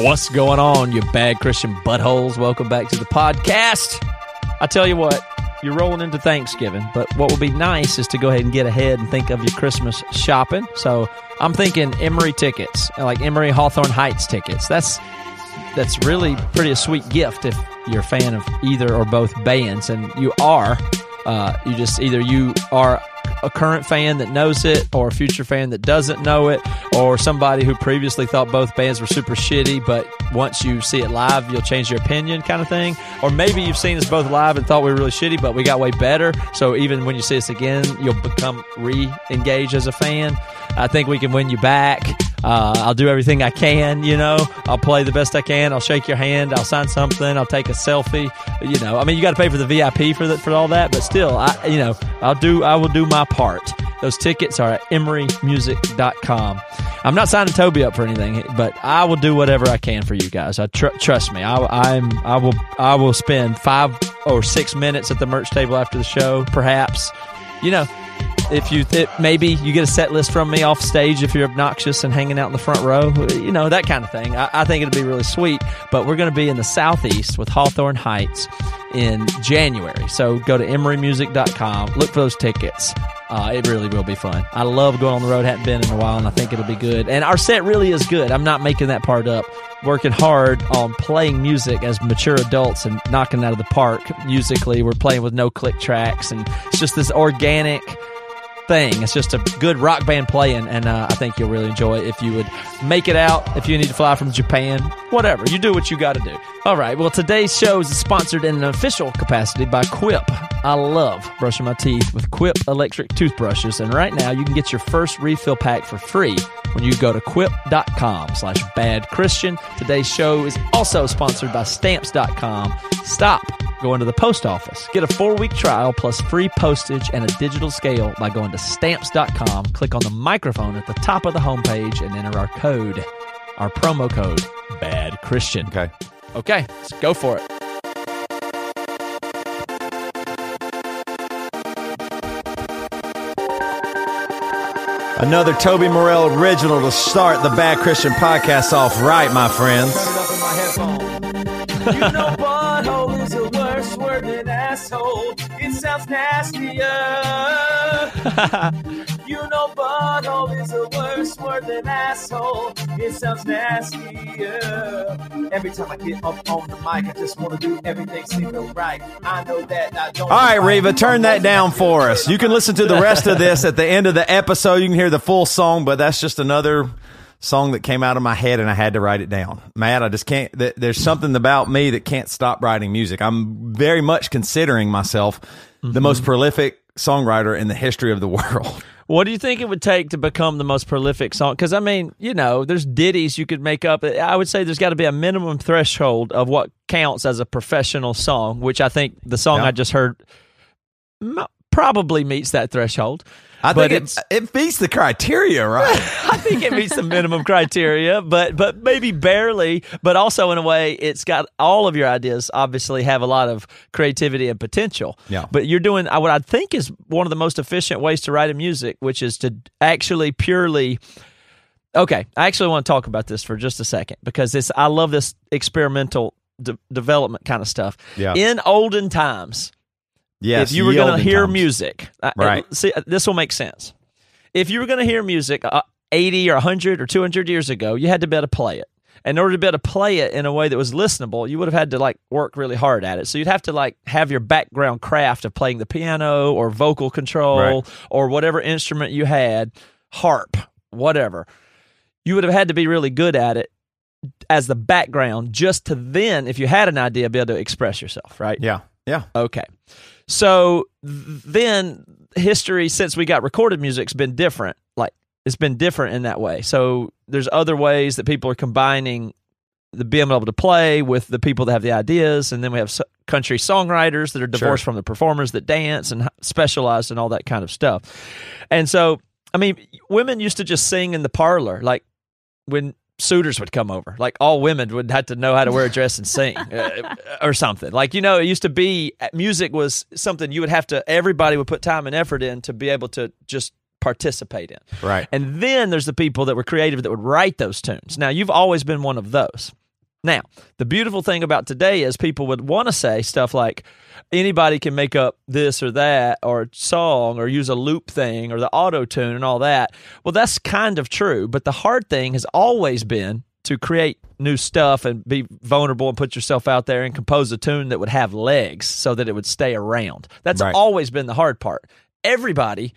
What's going on, you bad Christian buttholes? Welcome back to the podcast. I tell you what, you're rolling into Thanksgiving, but what would be nice is to go ahead and get ahead and think of your Christmas shopping. So I'm thinking Emery tickets, like Emery Hawthorne Heights tickets. That's that's really pretty a sweet gift if you're a fan of either or both bands, and you are. Uh, you just either you are a current fan that knows it, or a future fan that doesn't know it, or somebody who previously thought both bands were super shitty, but once you see it live, you'll change your opinion, kind of thing. Or maybe you've seen us both live and thought we were really shitty, but we got way better. So even when you see us again, you'll become re engaged as a fan. I think we can win you back. Uh, I'll do everything I can, you know. I'll play the best I can. I'll shake your hand. I'll sign something. I'll take a selfie. You know, I mean, you got to pay for the VIP for that for all that, but still, I, you know, I'll do. I will do my part. Those tickets are at emerymusic.com. I'm not signing Toby up for anything, but I will do whatever I can for you guys. I tr- trust me. I, I'm. I will. I will spend five or six minutes at the merch table after the show, perhaps. You know, if you th- maybe you get a set list from me off stage if you're obnoxious and hanging out in the front row, you know that kind of thing. I, I think it'd be really sweet. But we're going to be in the southeast with Hawthorne Heights in January, so go to emerymusic.com, look for those tickets. Uh, it really will be fun. I love going on the road. Hadn't been in a while, and I think it'll be good. And our set really is good. I'm not making that part up. Working hard on playing music as mature adults and knocking out of the park musically. We're playing with no click tracks, and it's just this organic thing. It's just a good rock band playing, and uh, I think you'll really enjoy it if you would make it out. If you need to fly from Japan, whatever, you do what you got to do. All right. Well, today's show is sponsored in an official capacity by Quip. I love brushing my teeth with Quip electric toothbrushes, and right now you can get your first refill pack for free when you go to quip.com slash bad Christian. Today's show is also sponsored by stamps.com. Stop going to the post office. Get a four week trial plus free postage and a digital scale by going to stamps.com. Click on the microphone at the top of the homepage and enter our code, our promo code, Bad Christian. Okay. Okay, let's go for it. Another Toby Morrell original to start the Bad Christian podcast off right, my friends. you know butthole is a worse word than asshole. It sounds nastier. you know butthole is a worse word than asshole. It sounds nastier. Every time I get up on the mic, I just want to do everything seem right. I know that I don't. All right, Reva, turn that down for us. You can listen to the rest of this at the end of the episode. You can hear the full song, but that's just another song that came out of my head and I had to write it down. Matt, I just can't, th- there's something about me that can't stop writing music. I'm very much considering myself the mm-hmm. most prolific songwriter in the history of the world. What do you think it would take to become the most prolific song? Because I mean, you know, there's ditties you could make up. I would say there's got to be a minimum threshold of what counts as a professional song, which I think the song Yeah. I just heard probably meets that threshold. I But think it's- it, it beats the criteria, right? I think it meets the minimum criteria, but but maybe barely. But also in a way, it's got all of your ideas. Obviously, have a lot of creativity and potential. Yeah. But you're doing uh, what I think is one of the most efficient ways to write a music, which is to actually purely. Okay, I actually want to talk about this for just a second because this I love this experimental de- development kind of stuff. Yeah. In olden times, yes. if you were going to hear times. music, uh, Right. uh, See, uh, this will make sense. If you were going to hear music uh, 80 or 100 or 200 years ago, you had to be able to play it. In order to be able to play it in a way that was listenable, you would have had to like work really hard at it. So you'd have to like have your background craft of playing the piano or vocal control Right. or whatever instrument you had, harp, whatever. You would have had to be really good at it as the background just to then, if you had an idea, be able to express yourself, right? Yeah. Yeah. Okay. So then history since we got recorded music's been different. Like it's been different in that way. So there's other ways that people are combining the being able to play with the people that have the ideas, and then we have country songwriters that are divorced from the performers that dance and specialized specialize in all that kind of stuff. And so, I mean, women used to just sing in the parlor, like when suitors would come over. Like all women would have to know how to wear a dress and sing uh, or something. Like, you know, it used to be uh, music was something you would have to, everybody would put time and effort in to be able to just participate in. Right. And then there's the people that were creative that would write those tunes. Now, you've always been one of those. Now, the beautiful thing about today is people would want to say stuff like anybody can make up this or that or song or use a loop thing or the auto tune and all that. Well, that's kind of true, but the hard thing has always been to create new stuff and be vulnerable and put yourself out there and compose a tune that would have legs so that it would stay around. That's Right. always been the hard part. Everybody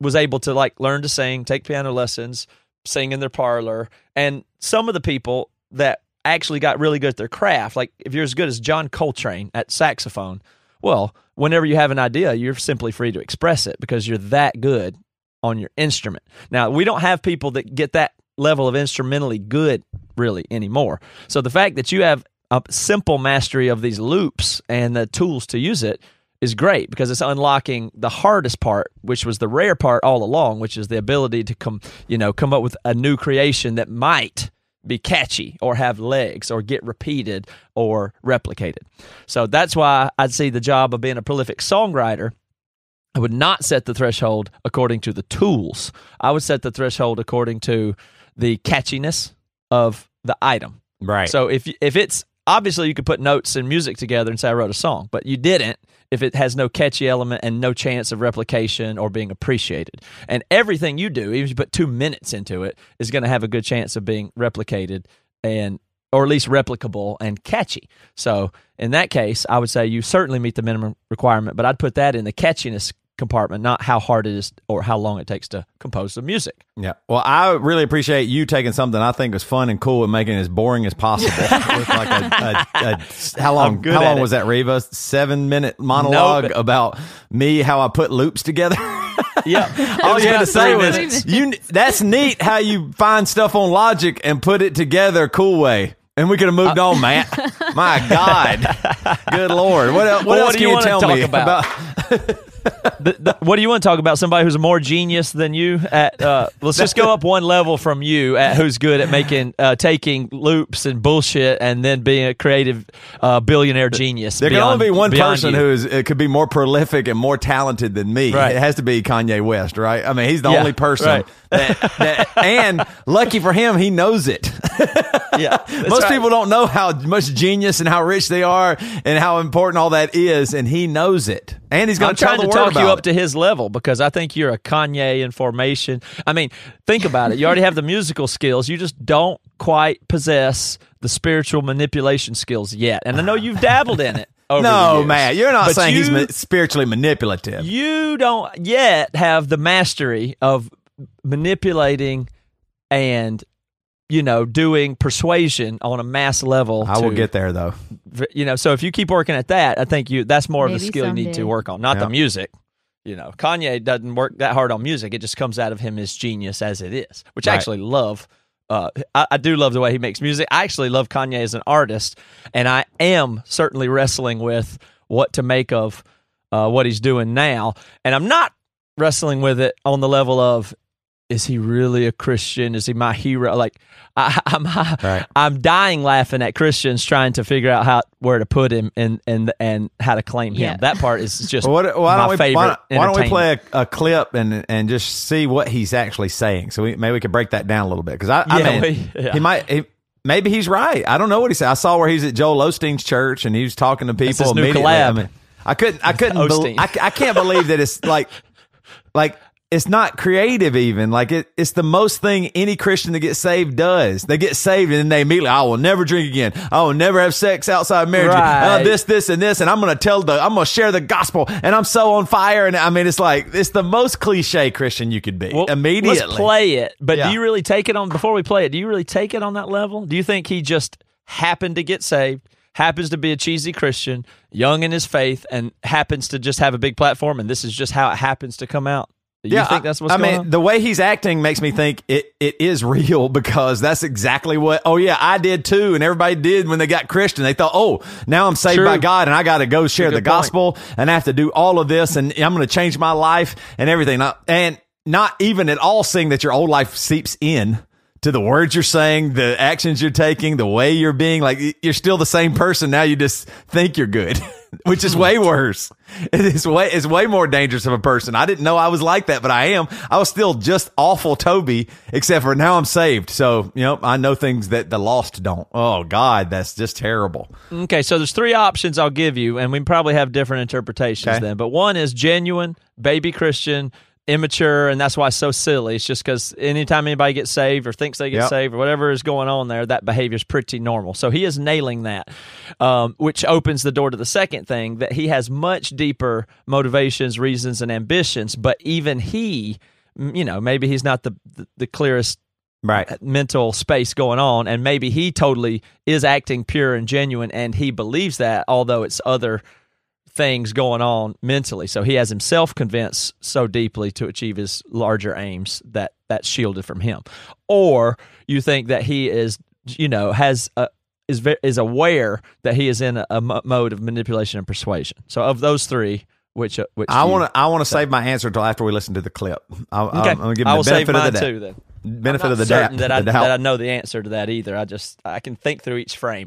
was able to like learn to sing, take piano lessons, sing in their parlor, and some of the people that actually got really good at their craft, like if you're as good as John Coltrane at saxophone, well, whenever you have an idea, you're simply free to express it because you're that good on your instrument. Now, we don't have people that get that level of instrumentally good really anymore. So the fact that you have a simple mastery of these loops and the tools to use it is great because it's unlocking the hardest part, which was the rare part all along, which is the ability to come, you know, come up with a new creation that might be catchy or have legs or get repeated or replicated. So that's why I'd see the job of being a prolific songwriter I would not set the threshold according to the tools. I would set the threshold according to the catchiness of the item. Right. So if if it's obviously you could put notes and music together and say I wrote a song, but you didn't if it has no catchy element and no chance of replication or being appreciated. And everything you do, even if you put 2 minutes into it, is going to have a good chance of being replicated and or at least replicable and catchy. So in that case, I would say you certainly meet the minimum requirement, but I'd put that in the catchiness compartment, not how hard it is or how long it takes to compose the music. Yeah. Well, I really appreciate you taking something I think was fun and cool and making it as boring as possible. like a, a, a, how long? How long it. was that, Reva? Seven minute monologue about me how I put loops together. Yeah. All you had to say was you. That's neat how you find stuff on Logic and put it together cool way. And we could have moved uh, on, Matt. My God, good Lord! What, what Well, else do can you you wanna tell talk me about? the, the, what do you want to talk about? Somebody who's more genius than you at? Uh, let's just go up one level from you at who's good at making, uh, taking loops and bullshit, and then being a creative uh, billionaire genius. There can only be one person you. who is it could be more prolific and more talented than me. Right. It has to be Kanye West, right? I mean, he's the Yeah, only person. right. That, that, and lucky for him, he knows it. Yeah, Most right. people don't know how much genius and how rich they are and how important all that is, and he knows it. And he's going to tell the to talk you up to his level because I think you're a Kanye in formation. I mean, think about it. You already have the musical skills. You just don't quite possess the spiritual manipulation skills yet. And I know you've dabbled in it. Over No, man, you're not But saying he's ma- spiritually manipulative. You don't yet have the mastery of manipulating and you know doing persuasion on a mass level. I will get there though. you know so if you keep working at that i think you that's more of Maybe the skill you need to work on not Yeah. the music you know kanye doesn't work that hard on music it just comes out of him as genius as it is which i actually love uh, I, I do love the way he makes music i actually love kanye as an artist and i am certainly wrestling with what to make of uh, what he's doing now and i'm not wrestling with it on the level of is he really a Christian? Is he my hero? Like I, I'm, Right. I'm dying laughing at Christians trying to figure out how where to put him and and and how to claim him. Yeah. That part is just Well, what, why my don't we, favorite. why, don't- why don't we play a, a clip and and just see what he's actually saying? So we, maybe we could break that down a little bit because I, I mean, we- yeah. he might. He, maybe he's right. I don't know what he said. I saw where he's at Joel Osteen's church and he was talking to people his new collab. I mean, I couldn't. I couldn't. bel Osteen. I, I can't believe that it's like, like. It's not creative, even like it. It's the most thing any Christian that gets saved does. They get saved and then they immediately, I will never drink again. I will never have sex outside marriage. Right. Uh, this, this, and this, and I'm going to tell the, I'm going to share the gospel, and I'm so on fire. And I mean, it's like it's the most cliche Christian you could be. Well, immediately, Let's play it. But Yeah. do you really take it on before we play it? Do you really take it on that level? Do you think he just happened to get saved, happens to be a cheesy Christian, young in his faith, and happens to just have a big platform, and this is just how it happens to come out. You yeah, think that's what's I mean, on? the way he's acting makes me think it, it is real because that's exactly what. Oh yeah, I did too, and everybody did when they got Christian. They thought, oh, now I'm saved True. by God, and I got to go share the point. gospel, and I have to do all of this, and I'm going to change my life and everything. And not even at all seeing that your old life seeps in to the words you're saying, the actions you're taking, the way you're being. Like you're still the same person now. You just think you're good, which is way worse. It is way it's way more dangerous of a person. I didn't know I was like that, but I am. I was still just awful Toby, except for now I'm saved. So you know I know things that the lost don't. Oh God, that's just terrible. Okay, so there's three options I'll give you, and we probably have different interpretations Okay. then. But one is genuine, baby Christian, immature, and that's why it's so silly. It's just because anytime anybody gets saved or thinks they get Yep. saved or whatever is going on there, that behavior is pretty normal. So he is nailing that, um, which opens the door to the second thing that he has much deeper motivations, reasons, and ambitions. But even he, you know, maybe he's not the the, the clearest Right. mental space going on and maybe he totally is acting pure and genuine and he believes that although it's other things going on mentally so he has himself convinced so deeply to achieve his larger aims that that's shielded from him or you think that he is you know has a is is aware that he is in a, a mode of manipulation and persuasion so of those three which uh, which I want to. I want to save my answer until after we listen to the clip. I'll, okay I'm going to give I him the benefit save mine of the doubt. too then Benefit of the doubt. that I, the doubt. that I know the answer to that either. I just I can think through each frame.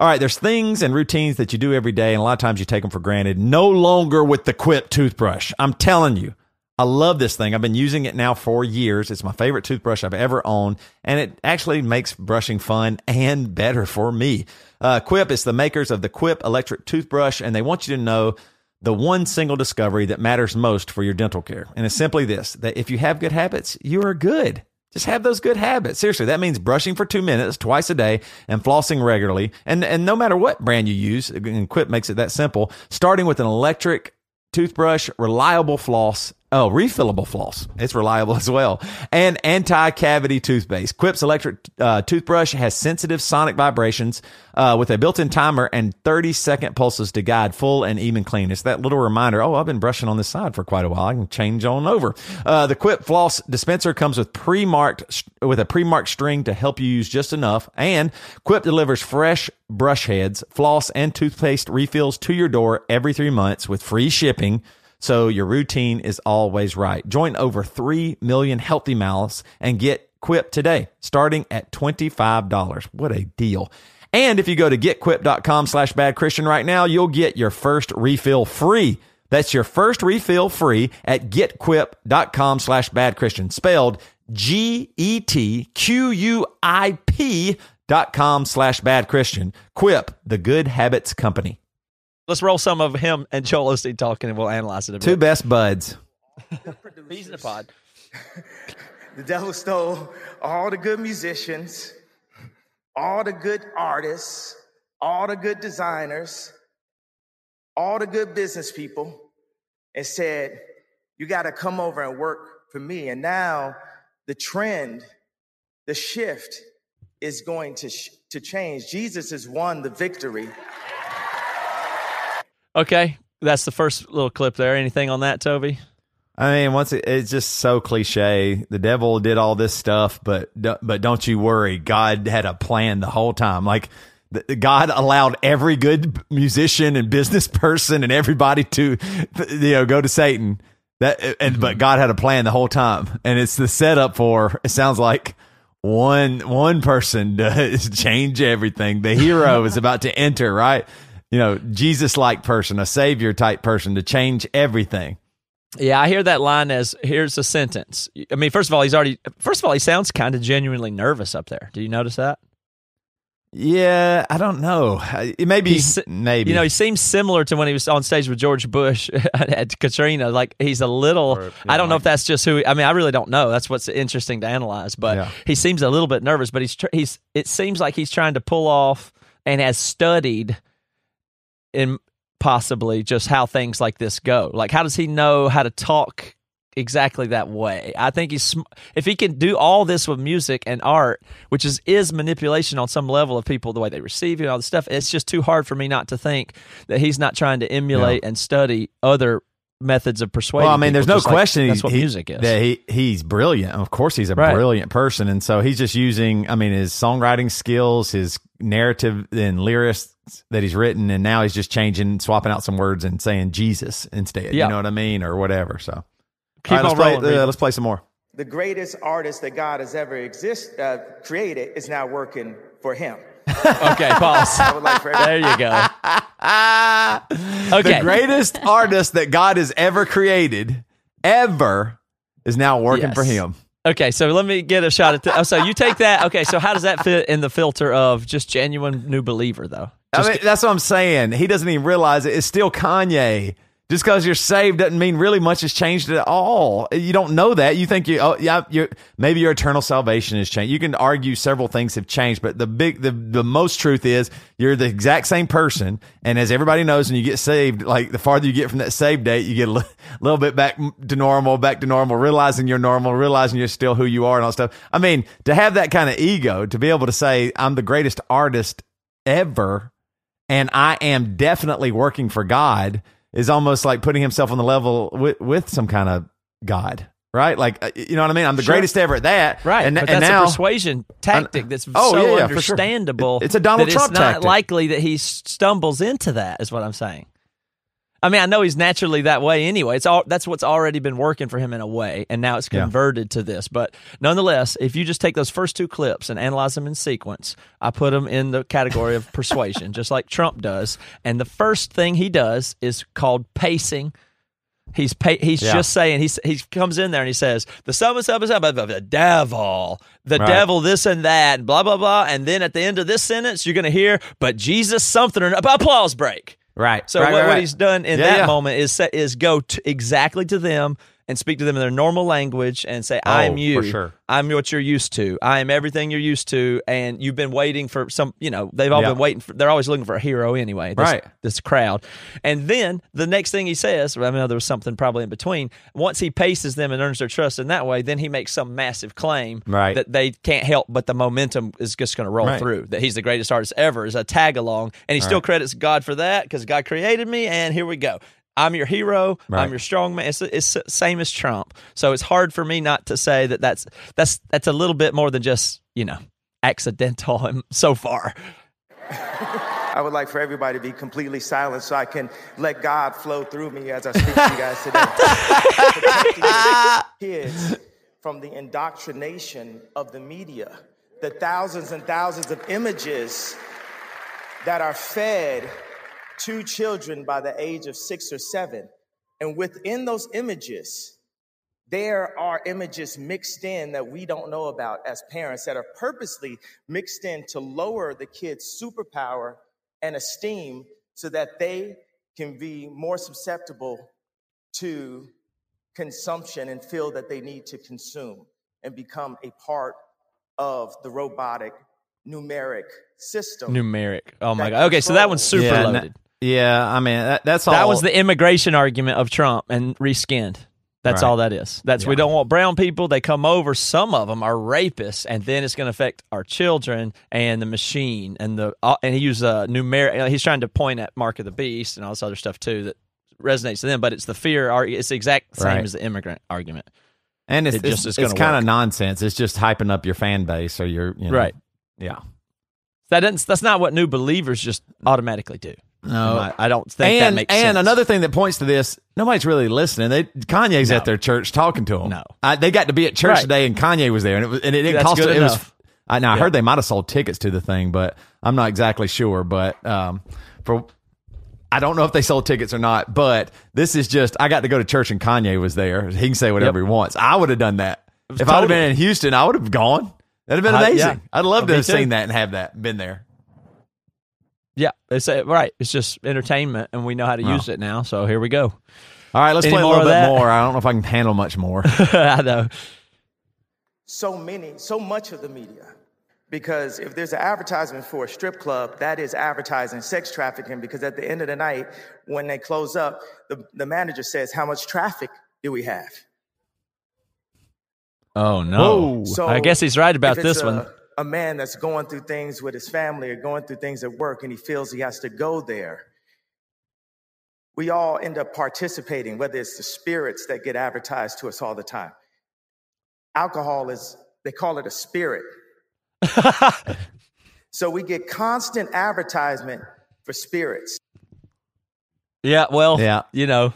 All right, there's things and routines that you do every day, and a lot of times you take them for granted. No longer with the Quip toothbrush. I'm telling you, I love this thing. I've been using it now for years. It's my favorite toothbrush I've ever owned, and it actually makes brushing fun and better for me. Uh, Quip is the makers of the Quip electric toothbrush, and they want you to know the one single discovery that matters most for your dental care. And it's simply this that if you have good habits, you are good. Just have those good habits. Seriously, that means brushing for two minutes twice a day and flossing regularly. And and no matter what brand you use, and Quip makes it that simple. Starting with an electric toothbrush, reliable floss. Oh, refillable floss. It's reliable as well. And anti-cavity toothpaste. Quip's electric uh, toothbrush has sensitive sonic vibrations uh, with a built-in timer and 30-second pulses to guide full and even clean. It's that little reminder. Oh, I've been brushing on this side for quite a while. I can change on over. Uh, the Quip floss dispenser comes with pre-marked with a pre-marked string to help you use just enough. And Quip delivers fresh brush heads, floss, and toothpaste refills to your door every three months with free shipping. So your routine is always right. Join over 3 million healthy mouths and get Quip today, starting at $25. What a deal. And if you go to getquip.com slash bad Christian right now, you'll get your first refill free. That's your first refill free at getquip.com slash bad Christian, spelled G E T Q U I P dot com slash bad Christian. Quip, the good habits company. Let's roll some of him and Joel Osteen talking, and we'll analyze it a Two bit. best buds. He's in the pod. The devil stole all the good musicians, all the good artists, all the good designers, all the good business people, and said, You got to come over and work for me. And now the trend, the shift is going to, sh- to change. Jesus has won the victory. Okay, that's the first little clip there. Anything on that, Toby? I mean, once it, it's just so cliche. The devil did all this stuff, but but don't you worry. God had a plan the whole time. Like God allowed every good musician and business person and everybody to you know go to Satan. That and but mm-hmm. God had a plan the whole time, and it's the setup for. It sounds like one one person does change everything. The hero is about to enter, right? You know, Jesus like person, a savior type person to change everything. Yeah, I hear that line as here's a sentence. I mean, first of all, he's already. First of all, he sounds kind of genuinely nervous up there. Do you notice that? Yeah, I don't know. Maybe, He's- maybe. You know, he seems similar to when he was on stage with George Bush at Katrina. Like he's a little. Or, I don't know like- if that's just who. He, I mean, I really don't know. That's what's interesting to analyze. But Yeah. he seems a little bit nervous. But he's tr- he's. It seems like he's trying to pull off and has studied in possibly just how things like this go. Like, how does he know how to talk exactly that way. I think he's sm- if he can do all this with music and art, which is is manipulation on some level of people the way they receive you and all this stuff. It's just too hard for me not to think that he's not trying to emulate and study other methods of persuading. Well, I mean, there's no just like question that's what he- music is. That he he's brilliant. Of course, he's a Right. brilliant person, and so he's just using. I mean, his songwriting skills, his narrative and lyrics that he's written, and now he's just changing, swapping out some words and saying Jesus instead. Yeah. You know what I mean, or whatever. So, Keep All right, let's on play. uh, let's play some more. The greatest artist that God has ever exist uh, created is now working for him. Okay, pause. Like there you go. Okay. The greatest artist that God has ever created, ever, is now working Yes. for him. Okay, so let me get a shot at. Th- oh, so you take that. Okay, so how does that fit in the filter of just genuine new believer though? I mean, that's what I'm saying. He doesn't even realize it. It's still Kanye. Just because you're saved doesn't mean really much has changed at all. You don't know that. You think you, oh yeah, you maybe your eternal salvation has changed. You can argue several things have changed, but the big, the the most truth is you're the exact same person. And as everybody knows, when you get saved, like the farther you get from that save date, you get a li- little bit back to normal, back to normal, realizing you're normal, realizing you're still who you are, and all stuff. I mean, to have that kind of ego, to be able to say I'm the greatest artist ever and I am definitely working for God is almost like putting himself on the level with, with some kind of God, right? Like, uh, you know what I mean? I'm the Sure. greatest ever at that. Right, And, but and that's now, a persuasion tactic that's Oh, so yeah, yeah, for sure. understandable. It- it's a Donald Trump It's not tactic. likely that he stumbles into that. Is what I'm saying. I mean, I know he's naturally that way anyway. It's all that's what's already been working for him in a way, and now it's Yeah. converted to this. But nonetheless, if you just take those first two clips and analyze them in sequence, I put them in the category of persuasion, just like Trump does. And the first thing he does is called pacing. He's pa- he's Yeah. just saying he's he comes in there and he says the sum is sum is sum, the devil, the Right. devil, this and that, and blah blah blah, and then at the end of this sentence you're going to hear, but Jesus something or about applause break. Right. So right, what, right, what he's done in Yeah, that yeah. moment is is go to exactly to them and speak to them in their normal language and say, "I'm Oh, you. for sure. I'm what you're used to. I am everything you're used to." And you've been waiting for some. You know, they've all Yeah. been waiting for. They're always looking for a hero anyway. This, Right. This crowd, and then the next thing he says, well, I know there was something probably in between. Once he paces them and earns their trust in that way, then he makes some massive claim Right. that they can't help but the momentum is just going to roll Right. through. That he's the greatest artist ever is a tag along, and he still credits God for that because God created me, and here we go. I'm your hero. Right. I'm your strong man. It's, it's the same as Trump. So it's hard for me not to say that that's that's that's a little bit more than just you know accidental so far. I would like for everybody to be completely silent so I can let God flow through me as I speak to you guys today. Protecting kids from the indoctrination of the media, the thousands and thousands of images that are fed to children by the age of six or seven. And within those images, there are images mixed in that we don't know about as parents that are purposely mixed in to lower the kids' superpower and esteem so that they can be more susceptible to consumption and feel that they need to consume and become a part of the robotic numeric system. Numeric. Oh my god. Okay, so that one's super yeah, loaded. Yeah, I mean that, that's all. That was the immigration argument of Trump and reskinned. That's Right. all that is. That's we don't want brown people. They come over. Some of them are rapists, and then it's going to affect our children and the machine and the uh, and he used a numeric. He's trying to point at Mark of the Beast and all this other stuff too that resonates to them. But it's the fear. It's the exact same Right. as the immigrant argument. and it's it just it's, it's kind of nonsense. It's just hyping up your fan base or your you know, Right. Yeah. That doesn't, that's not what new believers just automatically do. No. I, I don't think that and makes and sense. And another thing that points to this, nobody's really listening. They Kanye's No. at their church talking to them. No. I, they got to be at church Right. today, and Kanye was there, and it was and it didn't That's cost. It was. enough. I, now I heard they might have sold tickets to the thing, but I'm not exactly sure. But um, for I don't know if they sold tickets or not. But this is just I got to go to church, and Kanye was there. He can say whatever Yep. he wants. I would have done that if I'd have been in Houston. I would have gone. That'd have been amazing. yeah. I'd love to have too. seen that and have that been there. Yeah, it's uh, right. It's just entertainment, and we know how to Oh. use it now. So here we go. All right, let's Any play a more little of bit that? more. I don't know if I can handle much more. I know. so many, so much of the media. Because if there's an advertisement for a strip club, that is advertising sex trafficking. Because at the end of the night, when they close up, the, the manager says, How much traffic do we have? Oh no! So I guess he's right about if it's this a, one. A man that's going through things with his family or going through things at work and he feels he has to go there. We all end up participating, whether it's the spirits that get advertised to us all the time. Alcohol is, they call it a spirit. so we get constant advertisement for spirits. Yeah, well, Yeah. you know,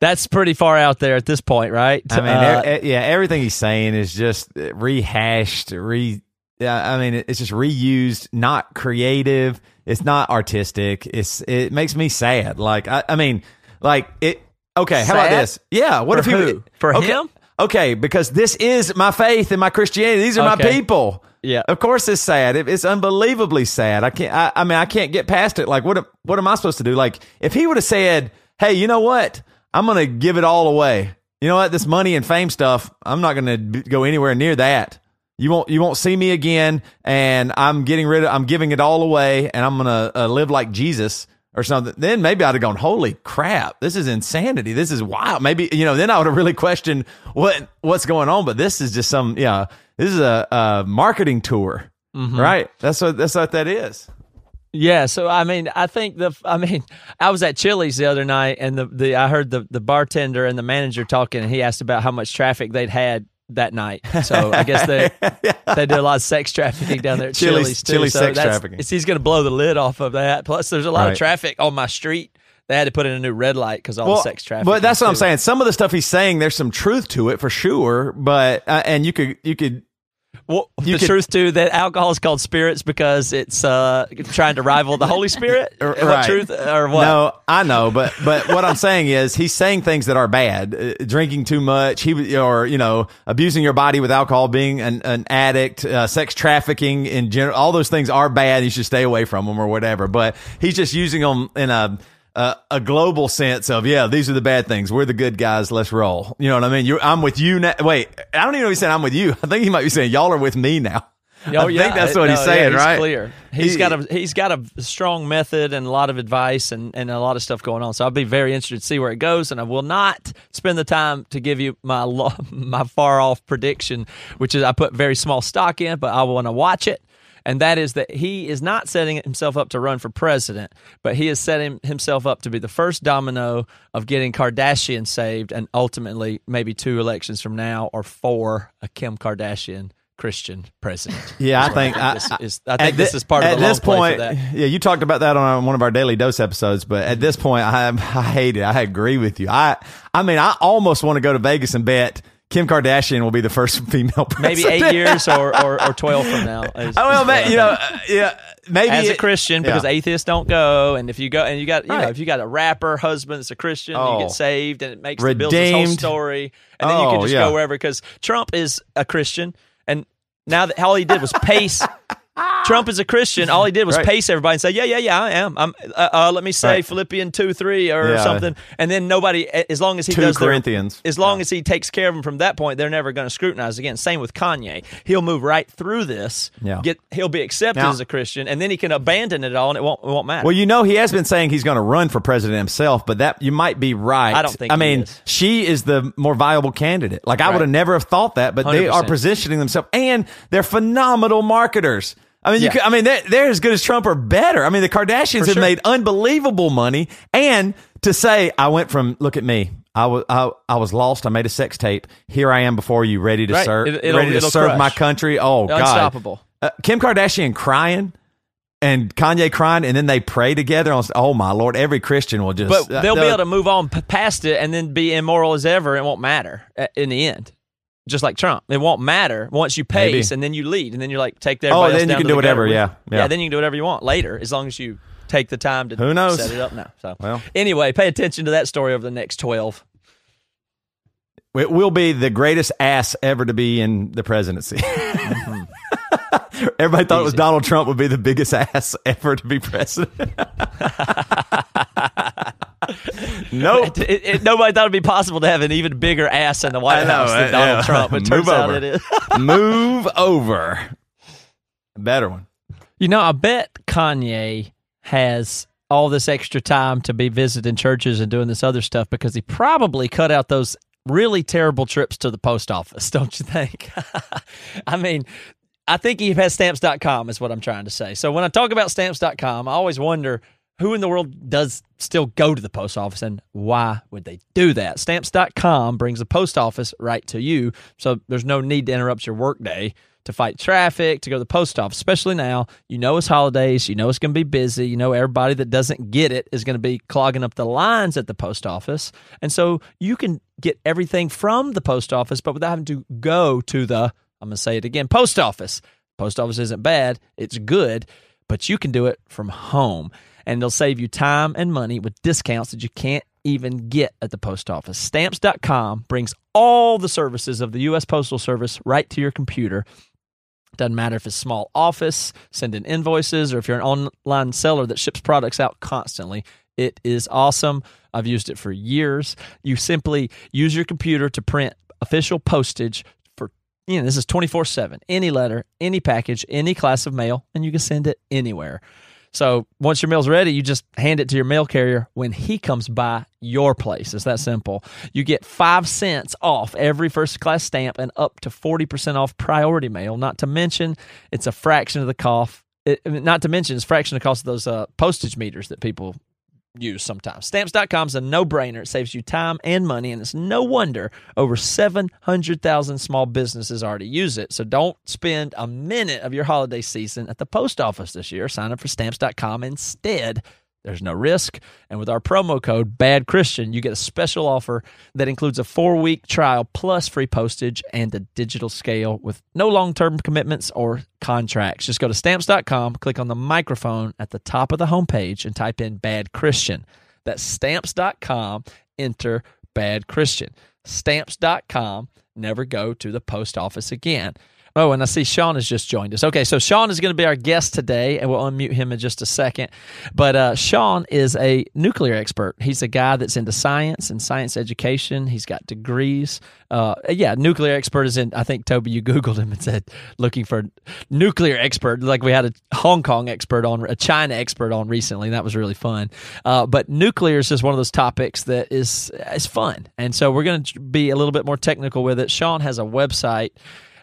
that's pretty far out there at this point, right? I mean, Uh, yeah, everything he's saying is just rehashed, re. I mean, it's just reused, not creative. It's not artistic. It's it makes me sad. Like I, I mean, like it. Okay, how about this? Yeah, what For if he who? For okay, him? Okay, because this is my faith and my Christianity. These are my people. Yeah. of course it's sad. It, it's unbelievably sad. I can't. I, I mean, I can't get past it. Like, what? What am I supposed to do? Like, if he would have said, "Hey, you know what? I'm going to give it all away. You know what? This money and fame stuff. I'm not going to go anywhere near that. You won't. You won't see me again. And I'm getting rid of. I'm giving it all away. And I'm going to uh, live like Jesus." Or something, then maybe I'd have gone, "Holy crap! This is insanity. This is wild." Maybe you know, then I would have really questioned what what's going on. But this is just some, yeah, this is a, a marketing tour, right? That's what that's what that is. Yeah, so I mean, I think the I mean, I was at Chili's the other night, and the, the I heard the the bartender and the manager talking, and he asked about how much traffic they'd had that night. So I guess they they do a lot of sex trafficking down there at Chili's- Chili's too. Chili's so sex trafficking. He's going to blow the lid off of that. Plus, there's a lot Right. of traffic on my street. They had to put in a new red light because all the sex traffic. But that's what I'm saying. Some of the stuff he's saying, there's some truth to it for sure. But uh, and you could you could Well, You the could- truth too that alcohol is called spirits because it's uh, trying to rival the Holy Spirit. What Right. truth or what? No, I know, but but what I'm saying is he's saying things that are bad. Uh, drinking too much, he or you know abusing your body with alcohol, being an, an addict, uh, sex trafficking in general. All those things are bad. You should stay away from them or whatever. But he's just using them in a. A, a global sense of yeah, these are the bad things. We're the good guys. Let's roll. You know what I mean? You, I'm with you now. Wait, I don't even know if he's saying I'm with you. I think he might be saying y'all are with me now. Oh, I yeah. think that's what No, he's yeah, saying, he's right? Clear. He's He- got a he's got a strong method and a lot of advice and, and a lot of stuff going on. So I'll be very interested to see where it goes. And I will not spend the time to give you my my far off prediction, which is I put very small stock in, but I want to watch it. And that is that he is not setting himself up to run for president, but he is setting himself up to be the first domino of getting Kardashian saved, and ultimately maybe two elections from now or four a Kim Kardashian Christian president. Yeah, I think I, this I- is, I think at this is part of at the this point. Yeah, you talked about that on uh, one of our daily dose episodes, but at this point, I I hate it. I agree with you. I I mean, I almost want to go to Vegas and bet Kim Kardashian will be the first female president. Maybe eight years or, or, or twelve from now. is- Oh well, you know, uh, yeah, maybe as a it- Christian, because yeah. atheists don't go, and if you go and you got you know if you got a rapper husband that's a Christian, Oh. you get saved, and it makes the Bills whole story, and then you Oh, can just yeah. go wherever because Trump is a Christian, and now that all he did was pace. Trump is a Christian. All he did was Right. pace everybody and say, "Yeah, yeah, yeah, I am." I'm. Uh, uh, let me say Right. Philippians two, three, or Yeah. something, and then nobody. As long as he Two does their- Corinthians. as long as he takes care of them from that point, they're never going to scrutinize again. Same with Kanye. He'll move right through this. Yeah. Get he'll be accepted Now- as a Christian, and then he can abandon it all, and it won't it won't matter. Well, you know, he has been saying he's going to run for president himself, but that you might be right. I don't think I mean, is. she is the more viable candidate. Like I Right. would have never have thought that, but they are positioning themselves, and they're phenomenal marketers. I mean, you Yeah. could, I mean, they're, they're as good as Trump or better. I mean, the Kardashians For have sure. made unbelievable money, and to say, "I went from look at me." I was I, I was lost. I made a sex tape. Here I am before you, ready to Right. serve, It- ready to serve crush. my country. Oh God, Unstoppable. uh, Kim Kardashian crying and Kanye crying, and then they pray together. On, oh my lord! Every Christian will just. but uh, they'll be they'll- able to move on past it and then be immoral as ever. It won't matter uh, in the end. Just like Trump, it won't matter once you pace Maybe. and then you lead and then you're like take the Oh, then you can do whatever, gutter. yeah, yeah. Then you can do whatever you want later, as long as you take the time to Who knows? set it up now. So Well. anyway, pay attention to that story over the next twelve. It will be the greatest ass ever to be in the presidency. Mm-hmm. Everybody thought it was Donald Trump would be the biggest ass ever to be president. nope. Nobody thought it'd be possible to have an even bigger ass in the White know, House than uh, Donald yeah. Trump. It Move turns out over. it is. Move over. A better one. You know, I bet Kanye has all this extra time to be visiting churches and doing this other stuff because he probably cut out those really terrible trips to the post office, don't you think? I mean, I think he has stamps.com is what I'm trying to say. So when I talk about stamps.com, I always wonder who in the world does still go to the post office and why would they do that? Stamps.com brings the post office right to you. So there's no need to interrupt your workday to fight traffic, to go to the post office, especially now. You know it's holidays. You know it's going to be busy. You know everybody that doesn't get it is going to be clogging up the lines at the post office. And so you can get everything from the post office, but without having to go to the, I'm going to say it again, post office. Post office isn't bad, it's good, but you can do it from home. And they'll save you time and money with discounts that you can't even get at the post office. Stamps.com brings all the services of the U.S. Postal Service right to your computer doesn't matter if it's small office, sending invoices, or if you're an online seller that ships products out constantly. It is awesome. I've used it for years. You simply use your computer to print official postage for, you know, this is 24 7. Any letter, any package, any class of mail, and you can send it anywhere. So once your mail's ready, you just hand it to your mail carrier when he comes by your place. It's that simple. You get five cents off every first class stamp and up to 40% off priority mail. Not to mention, it's a fraction of the cost. It, not to mention, it's fraction of the cost of those uh, postage meters that people use sometimes. Stamps.com is a no brainer. It saves you time and money, and it's no wonder over 700,000 small businesses already use it. So don't spend a minute of your holiday season at the post office this year. Sign up for Stamps.com instead. There's no risk. And with our promo code Bad Christian, you get a special offer that includes a four week trial plus free postage and a digital scale with no long term commitments or contracts. Just go to stamps.com, click on the microphone at the top of the homepage, and type in Bad Christian. That's stamps.com, enter Bad Christian. Stamps.com, never go to the post office again. Oh, and I see Sean has just joined us. Okay, so Sean is going to be our guest today, and we'll unmute him in just a second. But uh, Sean is a nuclear expert. He's a guy that's into science and science education. He's got degrees. Uh, yeah, nuclear expert is in. I think Toby, you Googled him and said looking for nuclear expert. Like we had a Hong Kong expert on, a China expert on recently. That was really fun. Uh, but nuclear is just one of those topics that is is fun, and so we're going to be a little bit more technical with it. Sean has a website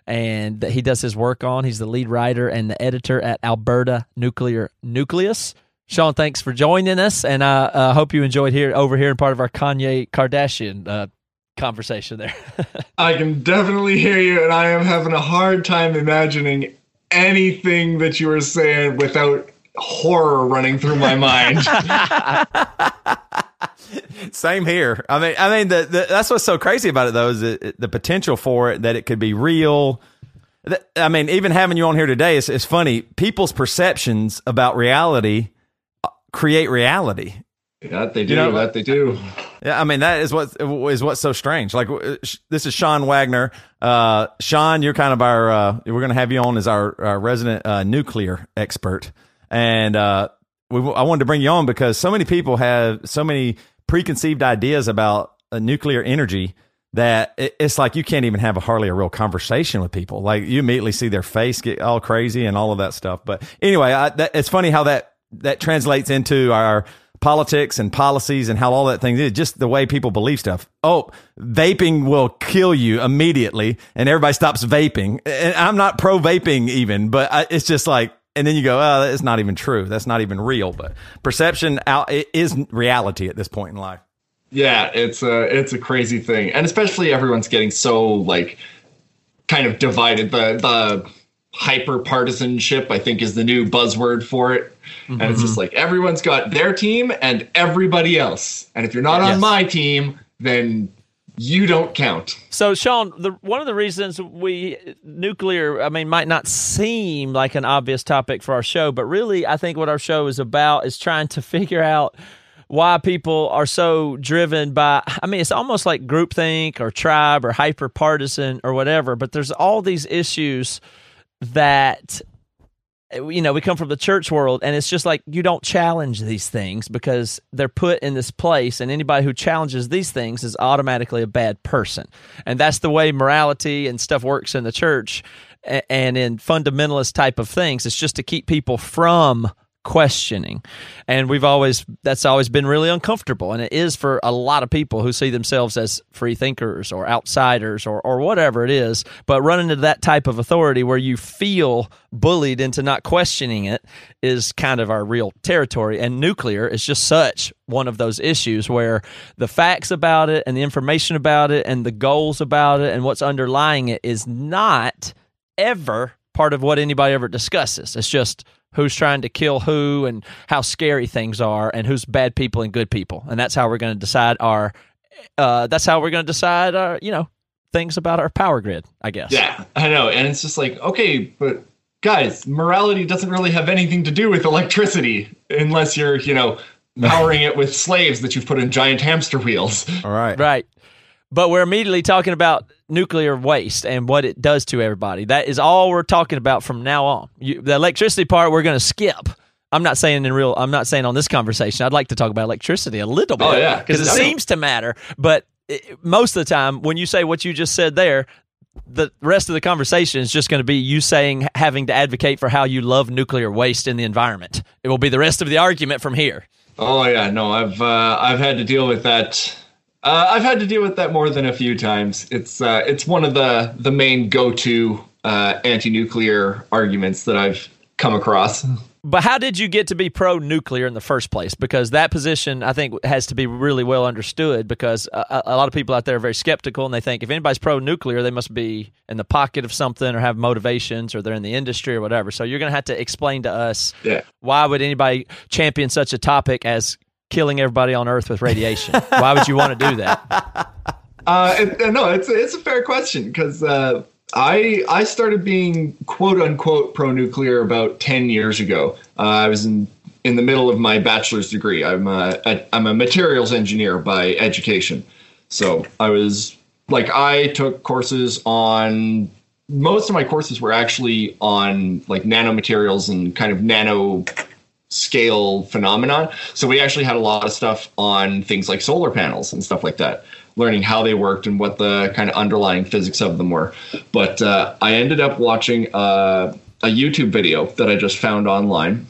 and that he does his work on. He's the lead writer and the editor at Alberta Nuclear Nucleus. Sean, thanks for joining us, and I uh, hope you enjoyed here over here in part of our Kanye Kardashian uh, conversation there. I can definitely hear you, and I am having a hard time imagining anything that you were saying without horror running through my mind. Same here. I mean, I mean, the, the, that's what's so crazy about it, though, is the, the potential for it that it could be real. I mean, even having you on here today is, is funny. People's perceptions about reality uh, create reality. Yeah, they do. You know, that they do. Yeah, I mean that is what is what's so strange. Like this is Sean Wagner. Uh, Sean, you're kind of our. Uh, we're going to have you on as our, our resident uh, nuclear expert, and uh, we, I wanted to bring you on because so many people have so many preconceived ideas about uh, nuclear energy that it, it's like you can't even have a hardly a real conversation with people. Like you immediately see their face get all crazy and all of that stuff. But anyway, I, that, it's funny how that that translates into our politics and policies and how all that thing is just the way people believe stuff. Oh, vaping will kill you immediately, and everybody stops vaping. And I'm not pro vaping even, but I, it's just like and then you go, oh, that's not even true. That's not even real. But perception out is reality at this point in life. Yeah, it's a it's a crazy thing, and especially everyone's getting so like kind of divided. The the hyper partisanship, I think, is the new buzzword for it. Mm-hmm. And it's just mm-hmm. like everyone's got their team and everybody else. And if you're not yes. on my team, then you don't count. So, Sean, the, one of the reasons we nuclear, I mean, might not seem like an obvious topic for our show, but really, I think what our show is about is trying to figure out why people are so driven by. I mean, it's almost like groupthink or tribe or hyper partisan or whatever, but there's all these issues that Uh, you know, we come from the church world, and it's just like you don't challenge these things because they're put in this place, and anybody who challenges these things is automatically a bad person. And that's the way morality and stuff works in the church and in fundamentalist type of things. It's just to keep people from questioning. And we've always, that's always been really uncomfortable. And it is for a lot of people who see themselves as free thinkers or outsiders or, or whatever it is. But running into that type of authority where you feel bullied into not questioning it is kind of our real territory. And nuclear is just such one of those issues where the facts about it and the information about it and the goals about it and what's underlying it is not ever part of what anybody ever discusses. It's just who's trying to kill who and how scary things are and who's bad people and good people. And that's how we're going to decide our uh, that's how we're going to decide our, you know, things about our power grid, I guess. Yeah, I know. And it's just like, okay, but guys, morality doesn't really have anything to do with electricity unless you're, you know, powering it with slaves that you've put in giant hamster wheels. All right. Right. But we're immediately talking about nuclear waste and what it does to everybody. That is all we're talking about from now on. You, the electricity part we're going to skip. I'm not saying in real. I'm not saying on this conversation. I'd like to talk about electricity a little bit. Oh, yeah. because it seems to matter. But it, most of the time, when you say what you just said there, the rest of the conversation is just going to be you saying having to advocate for how you love nuclear waste in the environment. It will be the rest of the argument from here. Oh yeah, no, I've uh, I've had to deal with that. Uh, I've had to deal with that more than a few times. It's uh, it's one of the the main go to uh, anti nuclear arguments that I've come across. But how did you get to be pro nuclear in the first place? Because that position, I think, has to be really well understood. Because a, a- lot of people out there are very skeptical, and they think if anybody's pro nuclear, they must be in the pocket of something or have motivations, or they're in the industry or whatever. So you're going to have to explain to us Yeah. why would anybody champion such a topic as killing everybody on Earth with radiation? why would you want to do that? Uh, it, no, it's it's a fair question because uh, I I started being quote unquote pro nuclear about ten years ago. Uh, I was in in the middle of my bachelor's degree. I'm a I'm a materials engineer by education, so I was like I took courses on most of my courses were actually on like nanomaterials and kind of nano scale phenomenon. So we actually had a lot of stuff on things like solar panels and stuff like that, learning how they worked and what the kind of underlying physics of them were. But uh, I ended up watching uh, a YouTube video that I just found online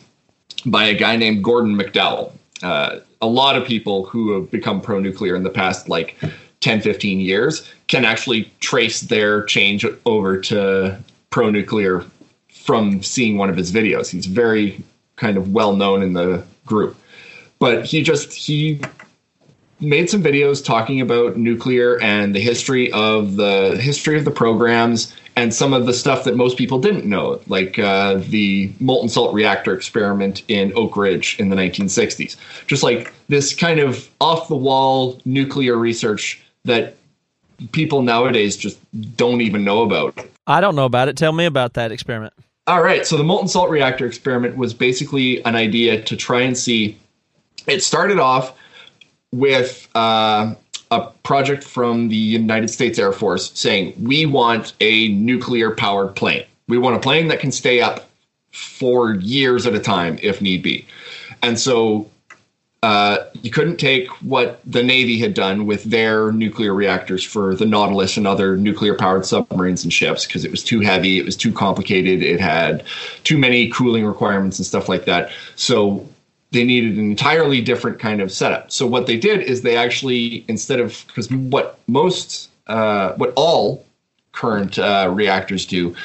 by a guy named Gordon McDowell. Uh, a lot of people who have become pro nuclear in the past like 10, 15 years can actually trace their change over to pro nuclear from seeing one of his videos. He's very kind of well known in the group. But he just he made some videos talking about nuclear and the history of the history of the programs and some of the stuff that most people didn't know, like uh, the molten salt reactor experiment in Oak Ridge in the 1960s. Just like this kind of off the wall nuclear research that people nowadays just don't even know about. I don't know about it. Tell me about that experiment. All right. So the molten salt reactor experiment was basically an idea to try and see. It started off with uh, a project from the United States Air Force saying, we want a nuclear powered plane. We want a plane that can stay up for years at a time if need be. And so uh, you couldn't take what the Navy had done with their nuclear reactors for the Nautilus and other nuclear powered submarines and ships because it was too heavy, it was too complicated, it had too many cooling requirements and stuff like that. So they needed an entirely different kind of setup. So what they did is they actually, instead of, because what most, uh, what all current uh, reactors do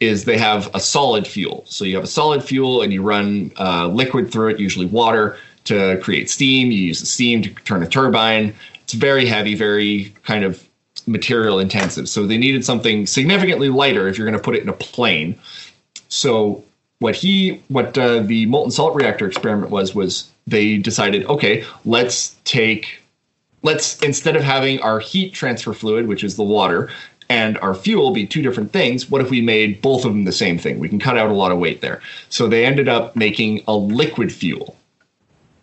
is they have a solid fuel. So you have a solid fuel and you run uh, liquid through it, usually water, to create steam. You use the steam to turn a turbine. It's very heavy, very kind of material intensive. So they needed something significantly lighter if you're going to put it in a plane. So what he, what uh, the molten salt reactor experiment was, was they decided, okay, let's take, let's instead of having our heat transfer fluid, which is the water, and our fuel be two different things, what if we made both of them the same thing? We can cut out a lot of weight there. So they ended up making a liquid fuel.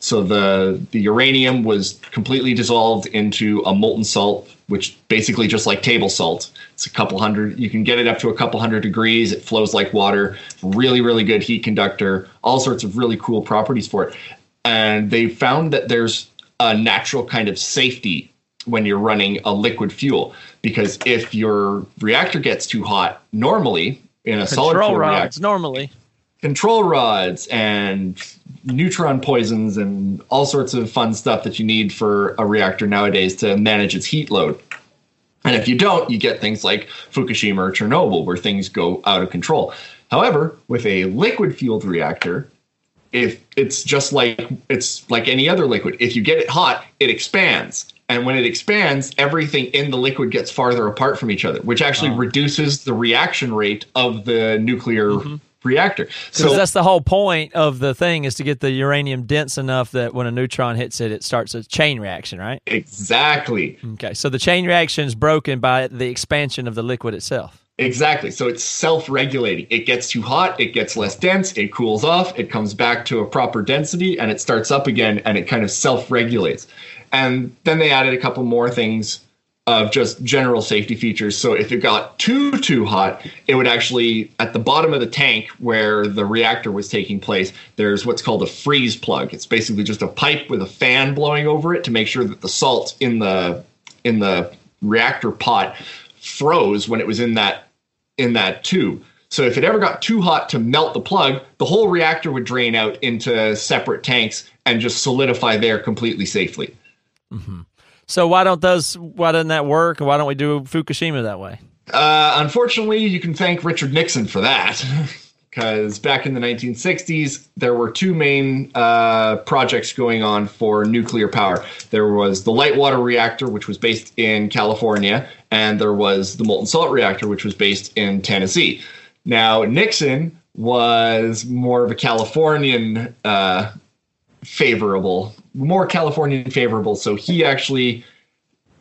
So the the uranium was completely dissolved into a molten salt, which basically just like table salt. It's a couple hundred. You can get it up to a couple hundred degrees. It flows like water. Really, really good heat conductor. All sorts of really cool properties for it. And they found that there's a natural kind of safety when you're running a liquid fuel because if your reactor gets too hot, normally in a solid Control fuel rods reactor, normally. control rods and neutron poisons and all sorts of fun stuff that you need for a reactor nowadays to manage its heat load. And if you don't, you get things like Fukushima or Chernobyl, where things go out of control. However, with a liquid fueled reactor, if it's just like it's like any other liquid, if you get it hot, it expands. And when it expands, everything in the liquid gets farther apart from each other, which actually reduces the reaction rate of the nuclear mm-hmm. Reactor. Because that's the whole point of the thing is to get the uranium dense enough that when a neutron hits it, it starts a chain reaction, right? exactly. Okay, so the chain reaction is broken by the expansion of the liquid itself. Exactly. So it's self regulating. It gets too hot, it gets less dense, it cools off, it comes back to a proper density, and it starts up again, and it kind of self regulates. And then they added a couple more things of just general safety features. So if it got too, too hot, it would actually, at the bottom of the tank where the reactor was taking place, there's what's called a freeze plug. It's basically just a pipe with a fan blowing over it to make sure that the salt in the in the reactor pot froze when it was in that in that tube. So if it ever got too hot to melt the plug, the whole reactor would drain out into separate tanks and just solidify there completely safely. Mm-hmm. So why don't those? Why doesn't that work? Why don't we do Fukushima that way? Uh, unfortunately, you can thank Richard Nixon for that. Because back in the 1960s, there were two main uh, projects going on for nuclear power. There was the light water reactor, which was based in California, and there was the molten salt reactor, which was based in Tennessee. Now, Nixon was more of a Californian uh, favorable, more Californian favorable. So he actually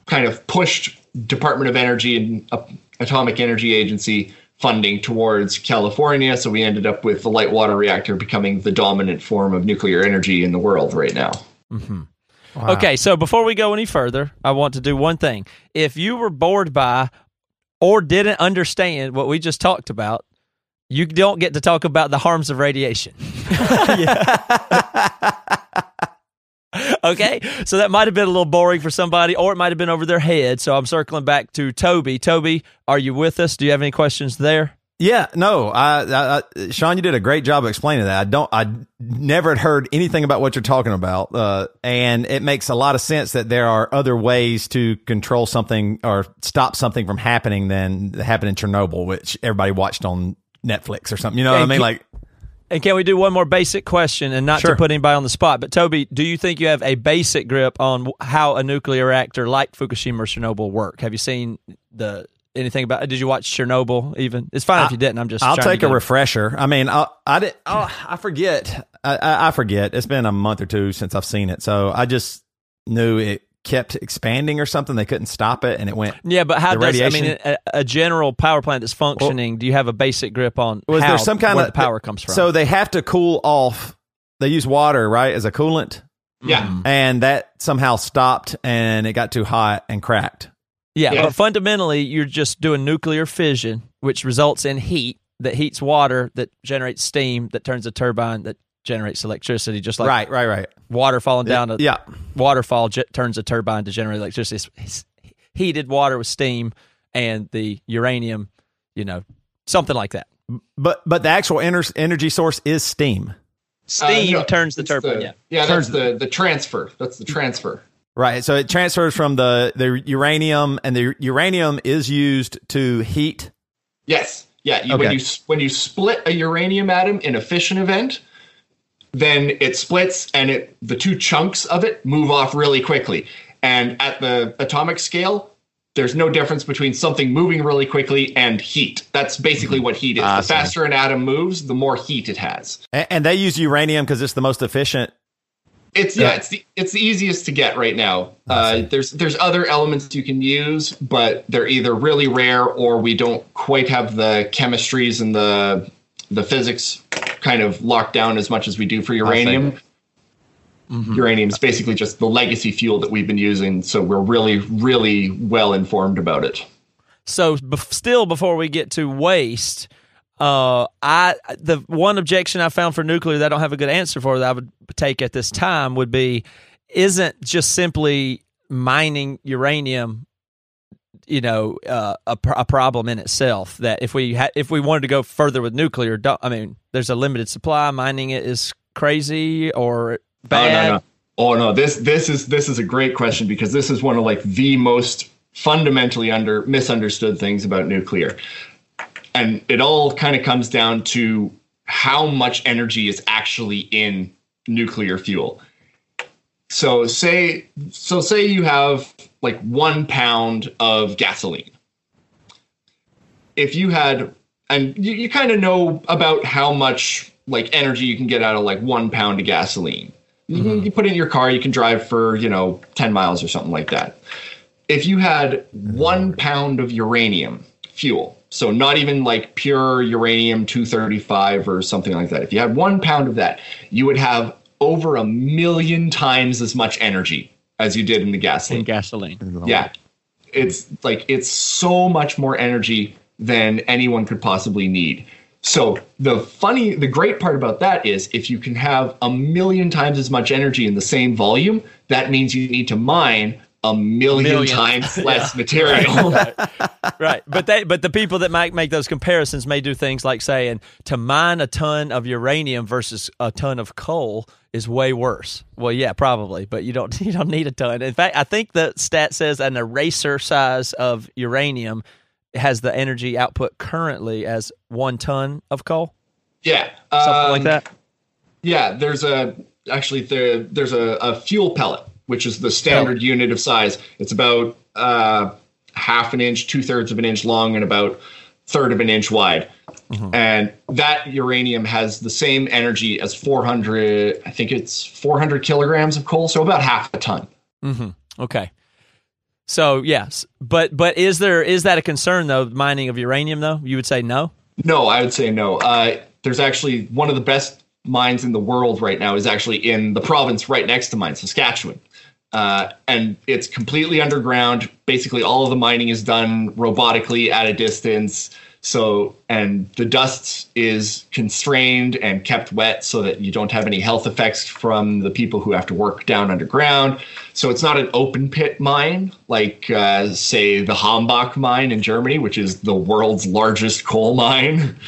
kind of pushed Department of Energy and uh, Atomic Energy Agency funding towards California. So we ended up with the light water reactor becoming the dominant form of nuclear energy in the world right now. Okay, so before we go any further, I want to do one thing. If you were bored by or didn't understand what we just talked about, you don't get to talk about the harms of radiation. okay, so that might have been a little boring for somebody, or it might have been over their head. So I'm circling back to Toby. Toby, are you with us? Do you have any questions there? Yeah, no, I, I, Sean, you did a great job explaining that. I don't, I never had heard anything about what you're talking about, uh, and it makes a lot of sense that there are other ways to control something or stop something from happening than happened in Chernobyl, which everybody watched on Netflix or something. You know what I mean? Like, And can we do one more basic question and not Sure. to put anybody on the spot? But Toby, do you think you have a basic grip on how a nuclear reactor like Fukushima or Chernobyl work? Have you seen the anything about? Did you watch Chernobyl? Even it's fine if you didn't. I'm just. I'll take a refresher. I mean, I, I did. Oh, I forget. I, I, I forget. It's been a month or two since I've seen it, so I just knew it kept expanding or something. They couldn't stop it, and it went. Yeah, but how the does I mean a, a general power plant that's functioning? do you have a basic grip on Was how there some kind where of the power comes from? So they have to cool off. They use water, right, as a coolant, Yeah. Mm. and that somehow stopped, and it got too hot and cracked. yeah, Yeah. but fundamentally, you're just doing nuclear fission, which results in heat that heats water that generates steam that turns a turbine that generates electricity, just like right, right, right. water falling down a Yeah, waterfall jet turns a turbine to generate electricity. It's, it's heated water with steam and the uranium, you know, something like that. but but the actual ener- energy source is steam. Steam Uh, no, turns the it's turbine. yeah. Yeah, that's the, the transfer. That's the transfer. Right. So it transfers from the, the uranium, and the uranium is used to heat. Yes. Yeah. You, Okay. When you when you split a uranium atom in a fission event, then it splits, and it the two chunks of it move off really quickly. And at the atomic scale, there's no difference between something moving really quickly and heat. That's basically mm-hmm. what heat is. Ah, I the faster an atom moves, the more heat it has. And, and they use uranium because it's the most efficient. It's yeah, Yeah. it's the it's the easiest to get right now. Ah, uh, there's there's other elements you can use, but they're either really rare or we don't quite have the chemistries and the the physics kind of locked down as much as we do for uranium. Uranium is basically just the legacy fuel that we've been using, so we're really really well informed about it. So, still before we get to waste, uh, I the one objection I found for nuclear that I don't have a good answer for that I would take at this time would be isn't just simply mining uranium you know uh, a, pr- a problem in itself that if we ha- if we wanted to go further with nuclear don't, i mean there's a limited supply mining it is crazy or Oh, bad? no, no. Oh no, this this is this is a great question because this is one of like the most fundamentally under misunderstood things about nuclear. And it all kind of comes down to how much energy is actually in nuclear fuel. So say so say you have like 1 pound of gasoline. If you had and you, you kind of know about how much like energy you can get out of like 1 pound of gasoline. You, can, mm-hmm. you put it in your car, you can drive for, you know, 10 miles or something like that. If you had one pound of uranium fuel, so not even like pure uranium 235 or something like that, if you had one pound of that, you would have over a million times as much energy as you did in the gasoline. In gasoline. Yeah. It's like it's so much more energy than anyone could possibly need. So the funny the great part about that is if you can have a million times as much energy in the same volume, that means you need to mine a million, Million. times less material. right. But they but the people that might make those comparisons may do things like saying to mine a ton of uranium versus a ton of coal is way worse. Well, yeah, probably, but you don't you don't need a ton. In fact, I think the stat says an eraser size of uranium has the energy output currently as one ton of coal, yeah. something um, like that. Yeah, there's a actually there there's a, a fuel pellet, which is the standard unit of size. It's about uh, half an inch, two thirds of an inch long, and about third of an inch wide. And that uranium has the same energy as 400. I think it's 400 kilograms of coal, so about half a ton. Okay. So yes, but but is there is that a concern though? Mining of uranium though, you would say no. No, I would say no. Uh, there's actually one of the best mines in the world right now is actually in the province right next to mine, Saskatchewan. Uh, and it's completely underground. Basically, all of the mining is done robotically at a distance. So, and the dust is constrained and kept wet so that you don't have any health effects from the people who have to work down underground. So, it's not an open pit mine like, uh, say, the Hambach mine in Germany, which is the world's largest coal mine.